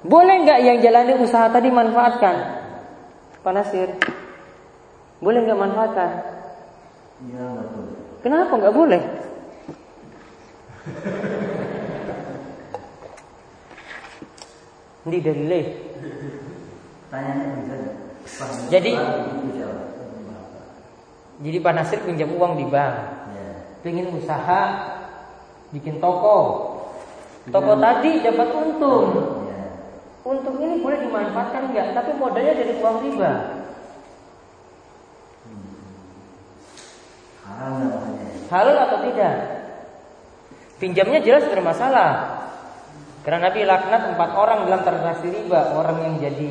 Boleh nggak yang jalani usaha tadi manfaatkan? Panasir. Boleh nggak manfaatkan? Ya. Kenapa nggak boleh? Ini dari le. Jadi jadi Pak Nasir pinjam uang di bank. Ya. Pengen usaha bikin toko. Toko tadi dapat untung. Ya. Untung ini boleh dimanfaatkan enggak? Tapi modalnya dari uang riba. Halal atau tidak? Pinjamnya jelas bermasalah. Karena Nabi laknat empat orang dalam transaksi riba. Orang yang jadi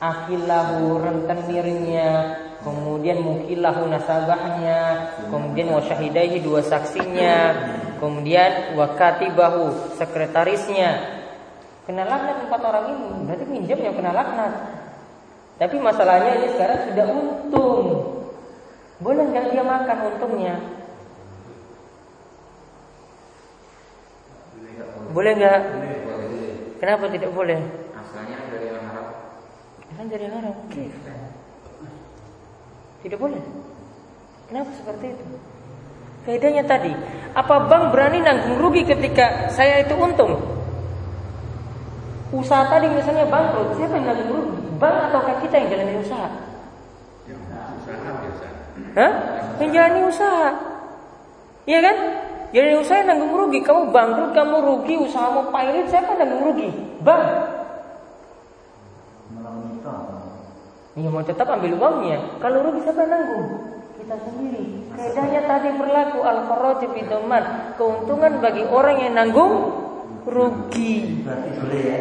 akilahu rentenirnya, kemudian mukilahu nasabahnya, kemudian wasyahidaihi dua saksinya, kemudian wakatibahu sekretarisnya. Kena laknat empat orang ini, berarti minjam yang kena laknat. Tapi masalahnya ini sekarang sudah untung. Boleh nggak dia makan untungnya? Boleh nggak? Kenapa tidak boleh? Asalnya dari haram. Kan dari haram. Oke. Tidak boleh. Kenapa seperti itu? Kaidahnya tadi, apa bank berani nanggung rugi ketika saya itu untung? Usaha tadi misalnya bangkrut, siapa yang nanggung rugi? Bank ataukah kita yang jalani usaha? Yang usaha biasa. Hah? Yang jalani usaha. Iya kan? Jadi usaha nanggung rugi. Kamu bangkrut, kamu rugi, usahamu pailit, siapa nanggung rugi? Bank. Ya mau tetap ambil uangnya. Kalau rugi siapa nanggung? Kita sendiri. Kaidahnya tadi berlaku al kharaj bidoman. Keuntungan bagi orang yang nanggung rugi. Ya?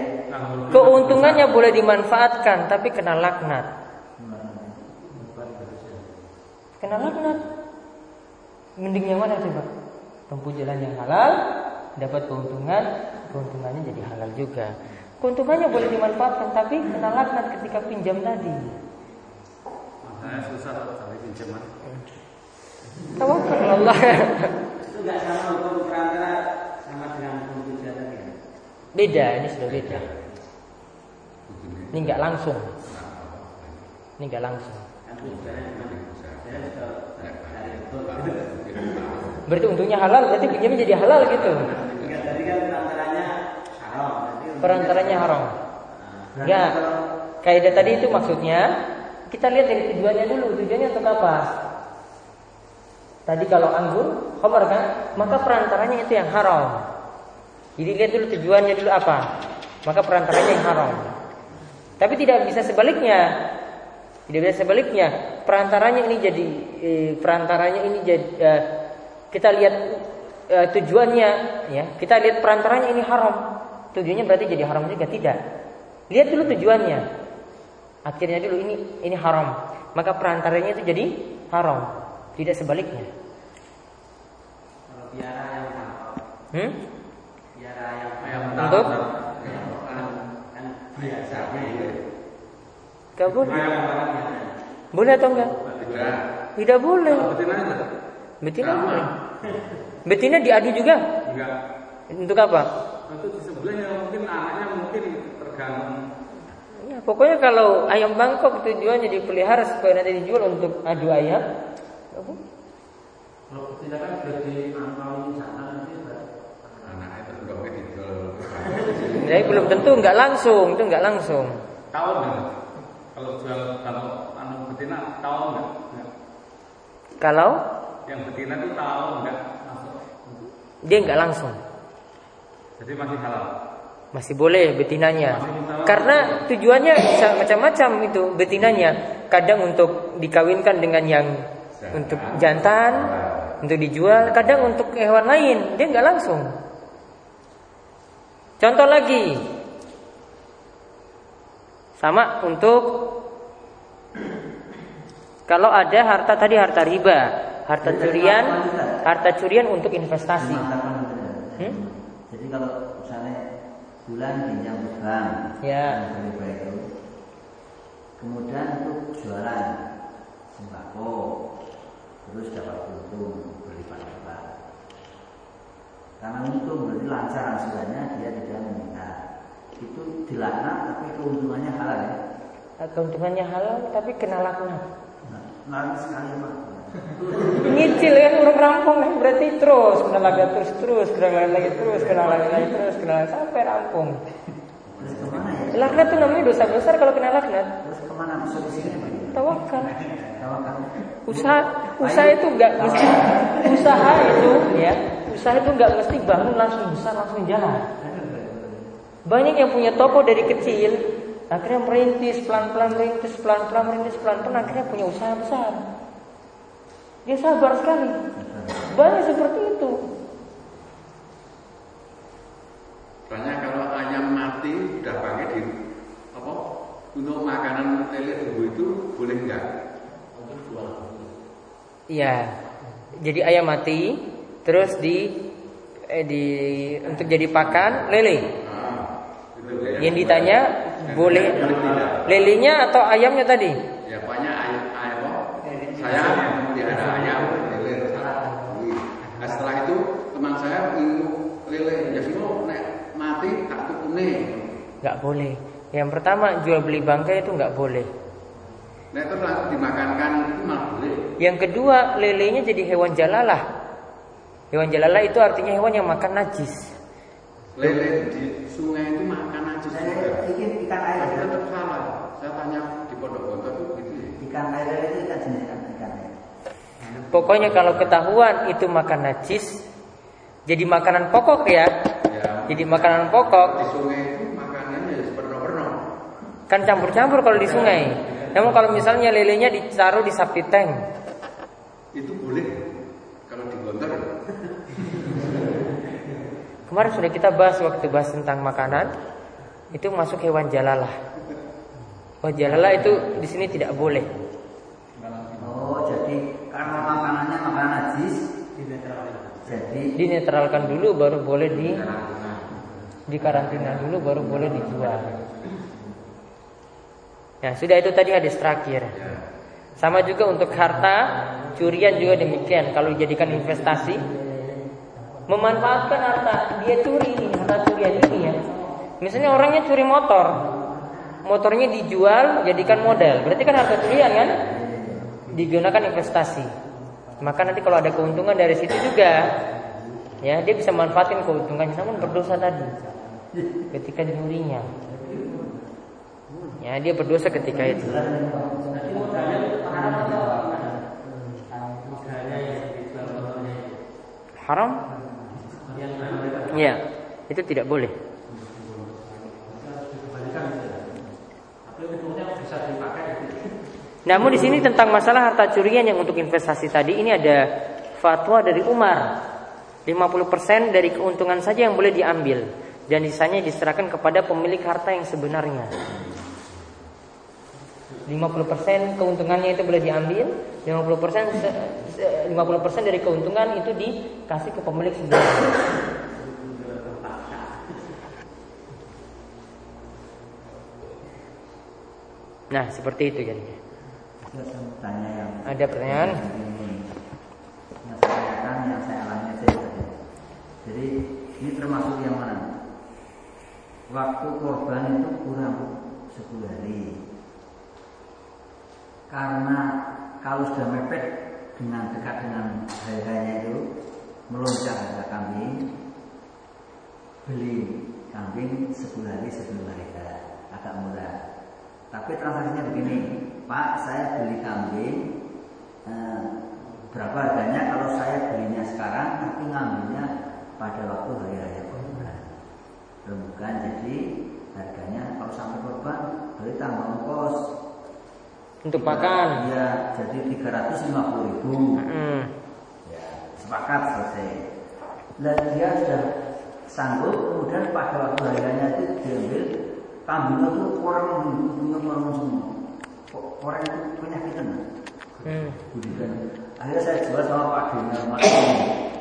Keuntungannya boleh dimanfaatkan tapi kena laknat. Kena laknat. Mending yang mana coba? Tempuh jalan yang halal, dapat keuntungan, keuntungannya jadi halal juga. Keuntungannya boleh dimanfaatkan tapi kena laknat ketika pinjam tadi. Nah, susah sampai pinjaman. Tawakkal Allah. Itu nggak sama hukum perantara sama dengan hukum tadi. Ya? Beda, ini sudah beda. Ini nggak langsung. Ini nggak langsung. Berarti untungnya halal, berarti pinjamnya jadi halal gitu. Enggak, tadi kan perantaranya haram. Perantaranya haram. Enggak. Kaidah tadi itu maksudnya kita lihat dari tujuannya dulu. Tujuannya untuk apa? Tadi kalau anggur, khamar kan? Maka perantaranya itu yang haram. Jadi lihat dulu tujuannya dulu apa? Maka perantaranya yang haram. Tapi tidak bisa sebaliknya. Tidak bisa sebaliknya. Perantaranya ini jadi eh, perantaranya ini jadi eh, kita lihat eh, tujuannya ya. Kita lihat perantaranya ini haram. Tujuannya berarti jadi haram juga tidak. Lihat dulu tujuannya. Akhirnya dulu ini ini haram. Maka perantaranya itu jadi haram. Tidak sebaliknya. Biara yang. Hmm? Biar ayam Ayam Untuk? biasanya Gak boleh. Boleh atau enggak? Tidak. Tidak boleh. Betina Sama. boleh. Betina diadu juga. Enggak. Untuk apa? Itu di sebelahnya mungkin anaknya mungkin tergantung. Ya, pokoknya kalau ayam Bangkok tujuannya dipelihara supaya nanti dijual untuk adu ayam. nggak. Kalau betina kan sana nanti Anaknya itu enggak boleh dijual. Jadi belum tentu nggak langsung, itu nggak langsung. Tahu enggak? Kalau jual kalau anu betina tahu enggak? Enggak. Kalau Yang betina itu tahu enggak masuk. dia nggak langsung, Jadi masih halal. masih boleh betinanya. Masih. Karena tujuannya bisa macam-macam itu betinanya. Kadang untuk dikawinkan dengan yang untuk jantan, untuk dijual. Kadang untuk hewan lain, dia nggak langsung. Contoh lagi, sama untuk kalau ada harta tadi harta riba, harta curian, harta curian untuk investasi. Hmm? Jadi kalau misalnya bulan pinjam ke bank, Ya. yang riba itu, kemudian untuk jualan sembako, terus dapat untung berlipat-lipat. Karena untung berarti lancar angsurannya dia tidak meningkat. Itu dilaknat tapi keuntungannya halal ya. Keuntungannya halal tapi kena laknat. Nah, sekali pak. Nyicil kan orang rampung kan berarti terus kena lagi terus terus kena lagi terus kena lagi terus kena lagi sampai rampung. Terus ke mana ya? Laknat itu namanya dosa besar kalau kena laknat. Terus ke mana solusinya pak? Tawakal. Tawakal. Usaha usaha itu nggak mesti usaha itu ya usaha itu nggak mesti bangun langsung besar langsung jalan. Banyak yang punya toko dari kecil akhirnya merintis pelan-pelan merintis pelan-pelan merintis pelan-pelan akhirnya punya usaha besar. Dia sabar sekali. Banyak seperti itu. Soalnya kalau ayam mati udah pakai di apa untuk makanan lele dulu itu boleh enggak? Iya. Jadi ayam mati terus di eh, di untuk jadi pakan lele. Ah, ya. Yang ditanya boleh lelenya atau ayamnya tadi? Ya banyak ayam ayam? Saya melihara ayam lele. Nah, setelah itu teman saya ingin lele ya semua nek mati tukune. Nggak boleh. Yang pertama jual beli bangkai itu nggak boleh. Nek itu langsung dimakankan itu malah boleh. Yang kedua lelenya jadi hewan jalalah. Hewan jalalah itu artinya hewan yang makan najis. Lele di sungai itu makan aja Saya bikin ikan air. Tapi tetap salah. Saya tanya di pondok gontor itu gitu ya. Ikan air itu ikan jenis ikan ikan air. Pokoknya kalau ketahuan itu makan najis, jadi makanan pokok ya. Jadi makanan pokok di sungai itu makanannya ya seperno-perno. kan campur-campur kalau di sungai. Namun kalau misalnya lelenya ditaruh di sapi tank, Itu boleh kalau di gontor. Kemarin sudah kita bahas waktu bahas tentang makanan, itu masuk hewan jalalah. Oh jalalah itu di sini tidak boleh. Oh, jadi karena makanannya makanan najis, jadi Dinetralkan dulu baru boleh di dikarantina dulu baru boleh dijual. Ya sudah itu tadi hadis terakhir. Sama juga untuk harta curian juga demikian. Kalau dijadikan investasi, memanfaatkan harta dia curi ini harta curian ini ya. Misalnya orangnya curi motor, motornya dijual jadikan modal. Berarti kan harta curian kan? Digunakan investasi. Maka nanti kalau ada keuntungan dari situ juga, ya dia bisa manfaatin keuntungannya. Namun berdosa tadi ketika nyurinya. Ya dia berdosa ketika itu. Haram Ya, itu tidak boleh. Tapi bisa dipakai. Namun di sini tentang masalah harta curian yang untuk investasi tadi ini ada fatwa dari Umar. 50% dari keuntungan saja yang boleh diambil dan sisanya diserahkan kepada pemilik harta yang sebenarnya. 50% keuntungannya itu boleh diambil, 50% 50% dari keuntungan itu dikasih ke pemilik sebenarnya. Nah, seperti itu jadinya. Ada pertanyaan? Yang saya tanyakan yang saya alami tadi. Jadi ini termasuk yang mana? Waktu korban itu kurang 10 hari. Karena kalau sudah mepet dengan dekat dengan hari-harinya itu melonjak harga kambing, beli kambing 10 hari sebelum hari agak murah. Tapi transaksinya begini, Pak, saya beli kambing eh, berapa harganya kalau saya belinya sekarang tapi ngambilnya pada waktu hari raya kurban. Bukan jadi harganya kalau sampai kurban berarti tambah ongkos. Untuk pakan. Ya, jadi 350 ribu. Ya, sepakat selesai. Dan dia sudah sanggup, kemudian pada waktu hariannya itu diambil kambingnya itu orang punya orang semua. Orang itu penyakitan. Hmm. Budikan. Akhirnya saya jual sama Pak Dina Mas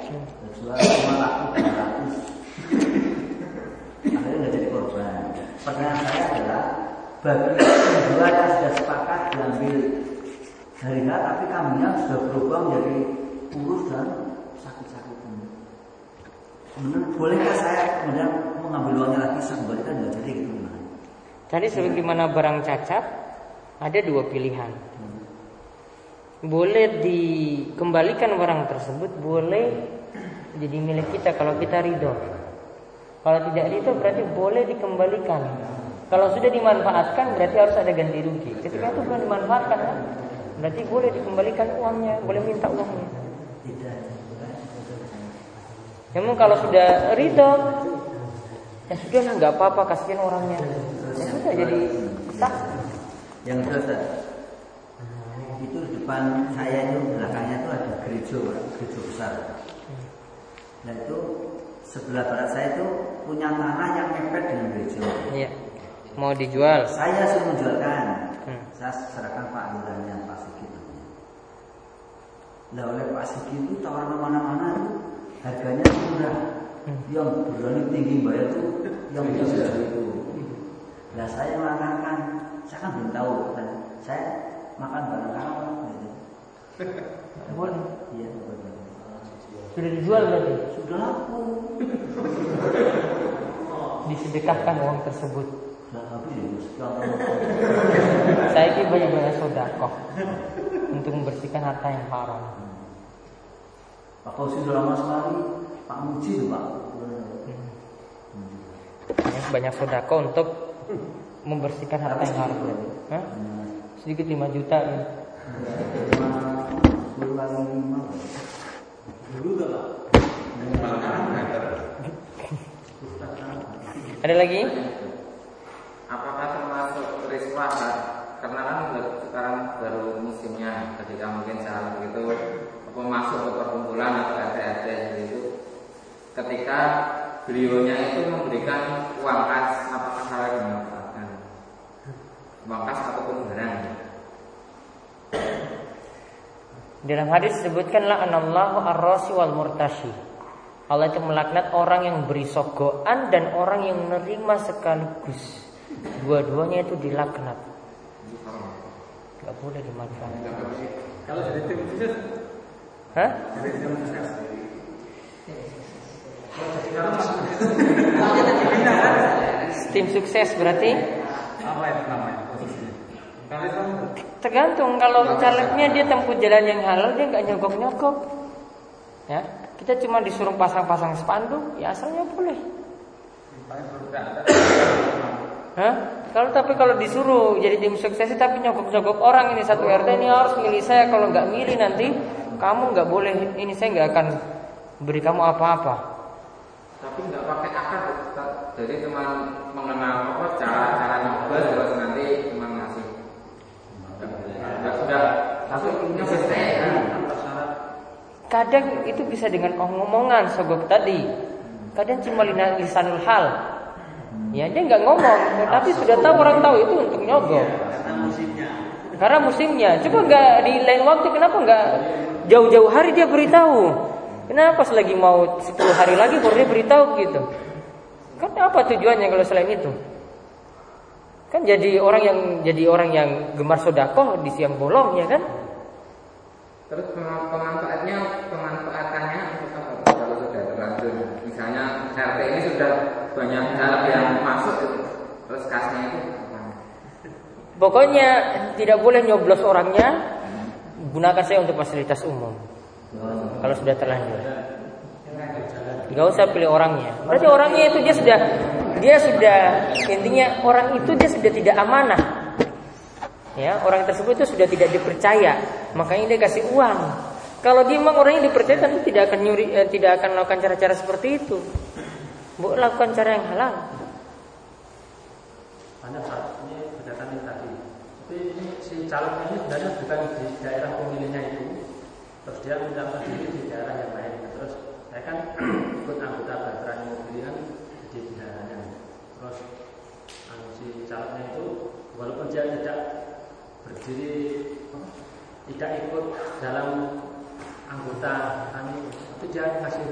Saya jual cuma laku 200. Akhirnya nggak jadi korban. Pertanyaan saya adalah bagi penjual yang sudah sepakat diambil hari H, tapi kambingnya sudah berubah menjadi kurus dan sakit-sakitan. Kemudian bolehkah saya kemudian mengambil uangnya lagi saya kembalikan nggak jadi gitu gimana? Tadi sebagaimana barang cacat ada dua pilihan. Boleh dikembalikan barang tersebut, boleh jadi milik kita kalau kita ridho. Kalau tidak ridho berarti boleh dikembalikan. Kalau sudah dimanfaatkan berarti harus ada ganti rugi. Ketika itu belum dimanfaatkan kan? Berarti boleh dikembalikan uangnya, boleh minta uangnya. Namun kalau sudah ridho, ya sudah nggak apa-apa kasihan orangnya. Ya sudah jadi sah. Yang Ustaz, itu di depan saya itu belakangnya itu ada gereja, gereja besar. Nah itu sebelah barat saya itu punya tanah yang mepet dengan gereja. Iya. Mau dijual. Saya suruh menjualkan. Hmm. Saya serahkan Pak Lurahnya Pak Sigit. Nah oleh Pak Sigit itu tawaran mana-mana itu harganya murah. Hmm. Yang berani tinggi bayar itu yang bisa sejauh itu. Nah saya mengatakan, saya kan belum tahu kan. Saya makan barang kawan gitu. Boleh. Iya, betul. Sudah dijual berarti. Sudah laku. Disedekahkan uang tersebut. Ya. Ya. Saya ini banyak-banyak sodakoh untuk membersihkan harta yang haram. Pak Fauzi sudah lama sekali. Pak Muji Pak. Ya, banyak sodakoh untuk membersihkan harta yang haram. Hah? Sedikit 5 juta ya. Ada lagi? Apakah termasuk riswah karena kan sekarang baru musimnya ketika mungkin saat begitu apa masuk ke perkumpulan atau RT-RT itu ketika beliaunya itu memberikan uang kas apakah salah dimanfaatkan uang kas ataupun barang Dalam hadis disebutkanlah anallahu ar-rasi wal murtashi. Allah itu melaknat orang yang beri sogoan dan orang yang menerima sekaligus. Dua-duanya itu dilaknat. Gak boleh dimanfaatkan. Kalau dari tim khusus, Hah? dari tim khusus. Tim sukses berarti Apa itu namanya tergantung kalau calegnya dia tempuh jalan yang halal dia nggak nyogok-nyogok. Ya, kita cuma disuruh pasang-pasang spanduk, ya asalnya boleh. Hah? Kalau tapi kalau disuruh jadi tim sukses tapi nyogok-nyogok orang ini satu RT ini harus milih saya kalau nggak milih nanti kamu nggak boleh ini saya nggak akan beri kamu apa-apa. tapi nggak pakai akar jadi cuma mengenal apa cara cara nyoblos terus nanti cuma ngasih nggak sudah tapi konsisten Kadang itu bisa dengan omongan sogok tadi. Kadang cuma lisanul hal. Ya dia nggak ngomong, tapi sudah tahu orang tahu itu untuk nyogok. Karena musimnya. Coba nggak di lain waktu kenapa nggak jauh-jauh hari dia beritahu? Kenapa pas lagi mau 10 hari lagi baru dia beritahu gitu? Kan apa tujuannya kalau selain itu? Kan jadi orang yang jadi orang yang gemar sodakoh di siang bolong ya kan? Terus pemanfaatnya pemanfaatannya untuk apa? Kalau sudah terlanjur, misalnya RT ini sudah banyak hal yang masuk, gitu. terus kasnya itu apa? Pokoknya tidak boleh nyoblos orangnya, gunakan saya untuk fasilitas umum. Kalau sudah terlanjur. Gak usah pilih orangnya. Berarti orangnya itu dia sudah dia sudah intinya orang itu dia sudah tidak amanah. Ya, orang tersebut itu sudah tidak dipercaya, makanya dia kasih uang. Kalau dia memang orang yang dipercaya tentu tidak akan nyuri, eh, tidak akan melakukan cara-cara seperti itu. Bu lakukan cara yang halal. Banyak ini berdasarkan ini tadi. Tapi ini si calon ini sebenarnya bukan di daerah pemilihnya itu. Terus dia mendaftar diri di daerah yang lain. Terus saya kan ikut anggota baterai bendaharanya. Terus si calonnya itu walaupun dia tidak berdiri tidak ikut dalam anggota kami, tapi dia kasih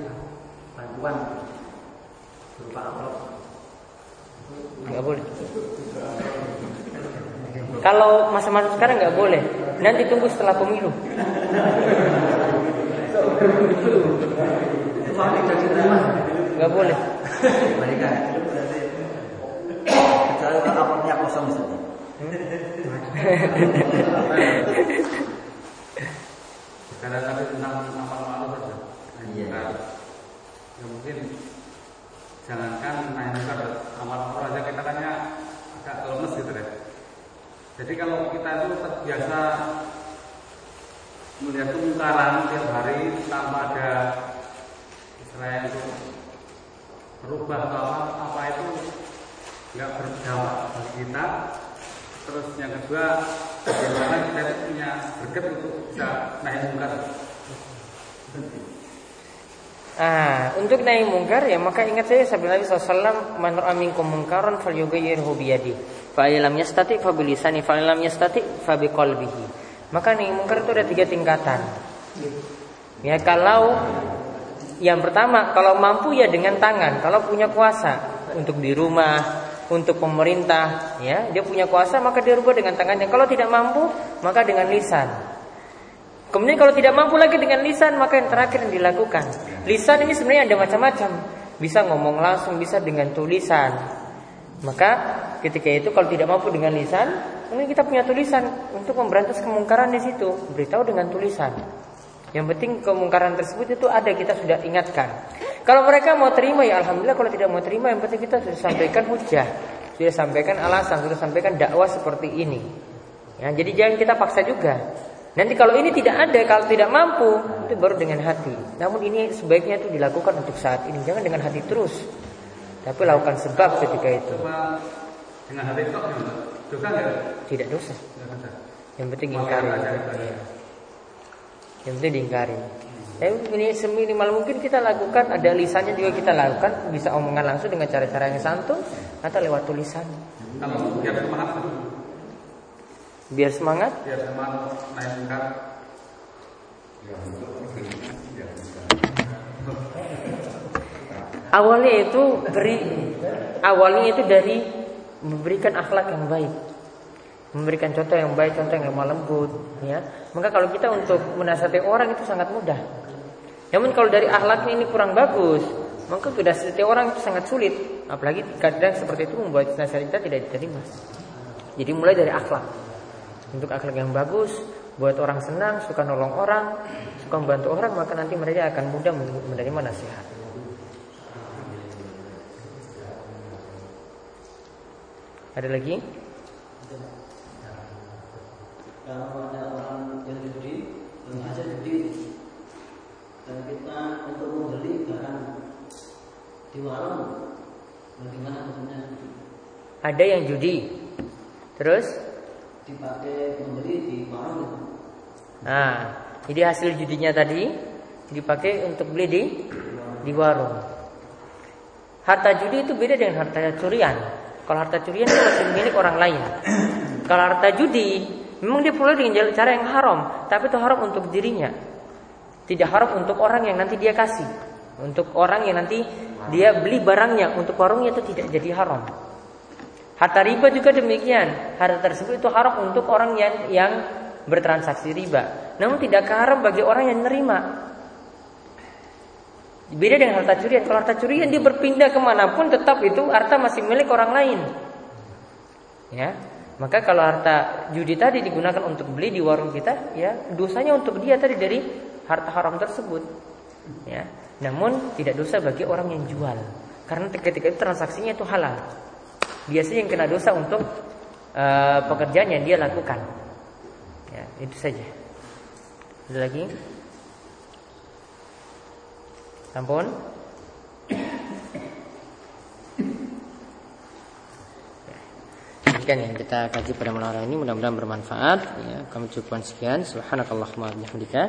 bantuan berupa amplop Nggak boleh. Kalau masa-masa sekarang nggak boleh. Nanti tunggu setelah pemilu. Itu. Nggak boleh. Kecuali kalau amplopnya kosong misalnya. Karena tadi tentang amal ma'ruf saja. Iya. Nah, ya mungkin jangankan naik munkar amal ma'ruf aja kita kan ya agak lemes gitu ya. Jadi kalau kita itu terbiasa melihat kemungkaran tiap hari tanpa ada istilahnya itu berubah apa, apa itu nggak berdampak bagi kita. Terus yang kedua, bagaimana kita punya berkat untuk bisa naik mungkar. Ah, untuk naik mungkar ya maka ingat saya sabda Nabi SAW Man ra'a minkum mungkaran falyughayyirhu biyadi Fa illam yastati fa bilisani fa illam yastati Maka naik mungkar itu ada tiga tingkatan Ya kalau yang pertama kalau mampu ya dengan tangan kalau punya kuasa untuk di rumah untuk pemerintah ya dia punya kuasa maka dia rubah dengan tangannya kalau tidak mampu maka dengan lisan Kemudian kalau tidak mampu lagi dengan lisan maka yang terakhir yang dilakukan. Lisan ini sebenarnya ada macam-macam. Bisa ngomong langsung, bisa dengan tulisan. Maka ketika itu kalau tidak mampu dengan lisan, mungkin kita punya tulisan untuk memberantas kemungkaran di situ. Beritahu dengan tulisan. Yang penting kemungkaran tersebut itu ada kita sudah ingatkan. Kalau mereka mau terima ya alhamdulillah. Kalau tidak mau terima yang penting kita sudah sampaikan hujah, sudah sampaikan alasan, sudah sampaikan dakwah seperti ini. Ya, jadi jangan kita paksa juga. Nanti kalau ini tidak ada, kalau tidak mampu, itu baru dengan hati. Namun ini sebaiknya itu dilakukan untuk saat ini, jangan dengan hati terus. Tapi lakukan sebab ketika itu. Dengan hati? Dosa? Tidak dosa. Yang penting ingkari. Iya. Yang penting diingkari. Ya, ini seminimal mungkin kita lakukan ada lisannya juga kita lakukan bisa omongan langsung dengan cara-cara yang santun atau lewat tulisan Kalau biar semangat, biar semangat biar semangat naik mungkar. Awalnya itu beri awalnya itu dari memberikan akhlak yang baik. Memberikan contoh yang baik, contoh yang lemah lembut, ya. Maka kalau kita untuk menasihati orang itu sangat mudah. Namun kalau dari akhlaknya ini kurang bagus, maka sudah setiap orang itu sangat sulit. Apalagi kadang seperti itu membuat nasihat kita tidak diterima. Jadi mulai dari akhlak. Untuk akhlak yang bagus, buat orang senang, suka nolong orang, suka membantu orang, maka nanti mereka akan mudah menerima nasihat. Ada lagi? ada orang kita untuk membeli barang di warung bagaimana hukumnya Ada yang judi. Terus? dipakai membeli di warung. Nah, jadi hasil judinya tadi dipakai untuk beli di di warung. Harta judi itu beda dengan harta curian. Kalau harta curian itu masih milik orang lain. Kalau harta judi memang dia peroleh dengan cara yang haram, tapi itu haram untuk dirinya. Tidak haram untuk orang yang nanti dia kasih. Untuk orang yang nanti dia beli barangnya untuk warungnya itu tidak jadi haram. Harta riba juga demikian. Harta tersebut itu haram untuk orang yang yang bertransaksi riba. Namun tidak haram bagi orang yang menerima. Beda dengan harta curian. Kalau harta curian dia berpindah ke mana pun tetap itu harta masih milik orang lain. Ya, maka kalau harta judi tadi digunakan untuk beli di warung kita, ya dosanya untuk dia tadi dari harta haram tersebut. Ya, namun tidak dosa bagi orang yang jual, karena ketika itu transaksinya itu halal. Biasanya yang kena dosa untuk uh, pekerjaan yang dia lakukan. Ya, itu saja. Ada lagi? Ampun. demikian yang kita kaji pada malam hari ini mudah-mudahan bermanfaat ya kami cukupkan sekian subhanakallahumma bihamdika